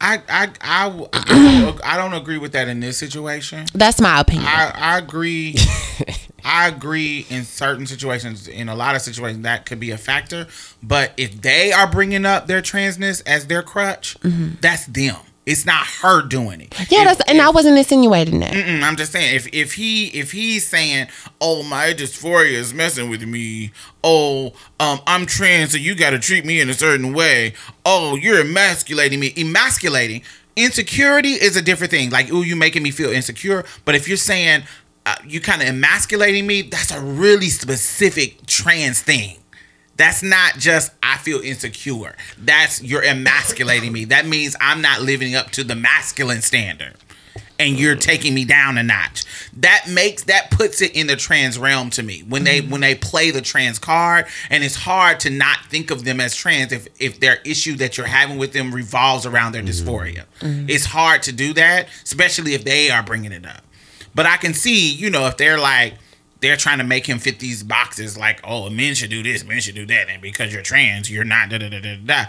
I I I, I, don't, I don't agree with that in this situation. That's my opinion. I, I agree. I agree in certain situations. In a lot of situations, that could be a factor. But if they are bringing up their transness as their crutch, mm-hmm. that's them. It's not her doing it. Yeah, If- that's and I wasn't insinuating that. Mm-mm, I'm just saying if if he if he's saying, "Oh, my dysphoria is messing with me," "Oh, um, I'm trans, so you got to treat me in a certain way," "Oh, you're emasculating me," emasculating. Insecurity is a different thing. Like, oh, you making me feel insecure." But if you're saying uh, you kind of emasculating me, that's a really specific trans thing. That's not just I feel insecure. That's you're emasculating me. That means I'm not living up to the masculine standard. And you're taking me down a notch. That makes that puts it in the trans realm to me. When they mm-hmm. when they play the trans card, and it's hard to not think of them as trans if if their issue that you're having with them revolves around their dysphoria. Mm-hmm. Mm-hmm. It's hard to do that, especially if they are bringing it up. But I can see, you know, if they're like they're trying to make him fit these boxes, like, oh, men should do this, men should do that, and because you're trans, you're not. Da da da da da.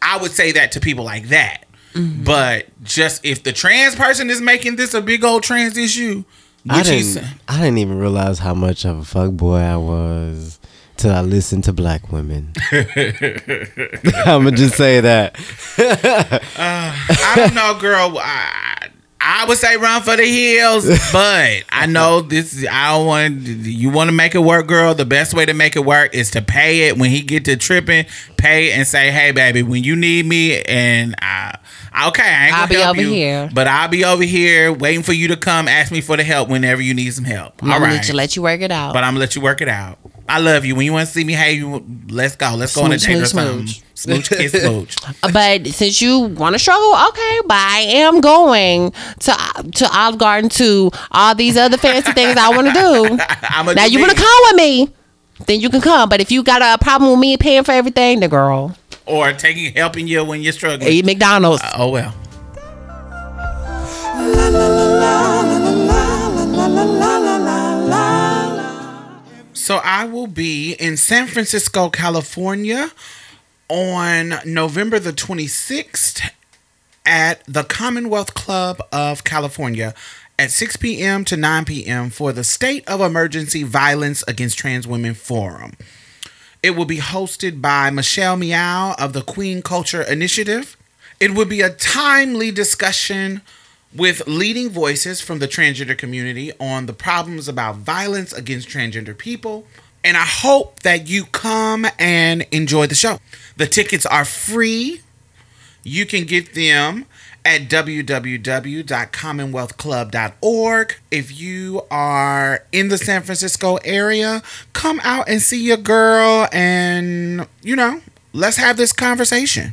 I would say that to people like that. Mm-hmm. But just if the trans person is making this a big old trans issue, I didn't. I didn't even realize how much of a fuck boy I was till I listened to black women. I'm gonna just say that. Uh, I don't know, girl. I, I would say run for the hills, but I know this. I don't want you want to make it work, girl. The best way to make it work is to pay it when he get to tripping. Pay and say, "Hey, baby, when you need me, and I, okay, I ain't gonna I'll be help over you, here. but I'll be over here waiting for you to come ask me for the help whenever you need some help. I'm All gonna let you let you work it out. but I'm gonna let you work it out. I love you. When you want to see me, hey, you, let's go. Let's go on a Smooch, date or smooch, something. smooch. Smooch, kiss, smooch. Uh, but since you want to struggle, okay. But I am going to to Olive Garden to all these other fancy things I want to do. I'm a Now you want to come with me, then you can come. But if you got a problem with me paying for everything, the girl or taking helping you when you're struggling. eat McDonald's. Oh well. So I will be in San Francisco, California on November the 26th at the Commonwealth Club of California at 6 p.m. to 9 p.m. for the State of Emergency Violence Against Trans Women Forum. It will be hosted by Michelle Meow of the Queen Culture Initiative. It will be a timely discussion with leading voices from the transgender community on the problems about violence against transgender people. And I hope that you come and enjoy the show. The tickets are free. You can get them at www.commonwealthclub.org. If you are in the San Francisco area, come out and see your girl and, you know, let's have this conversation.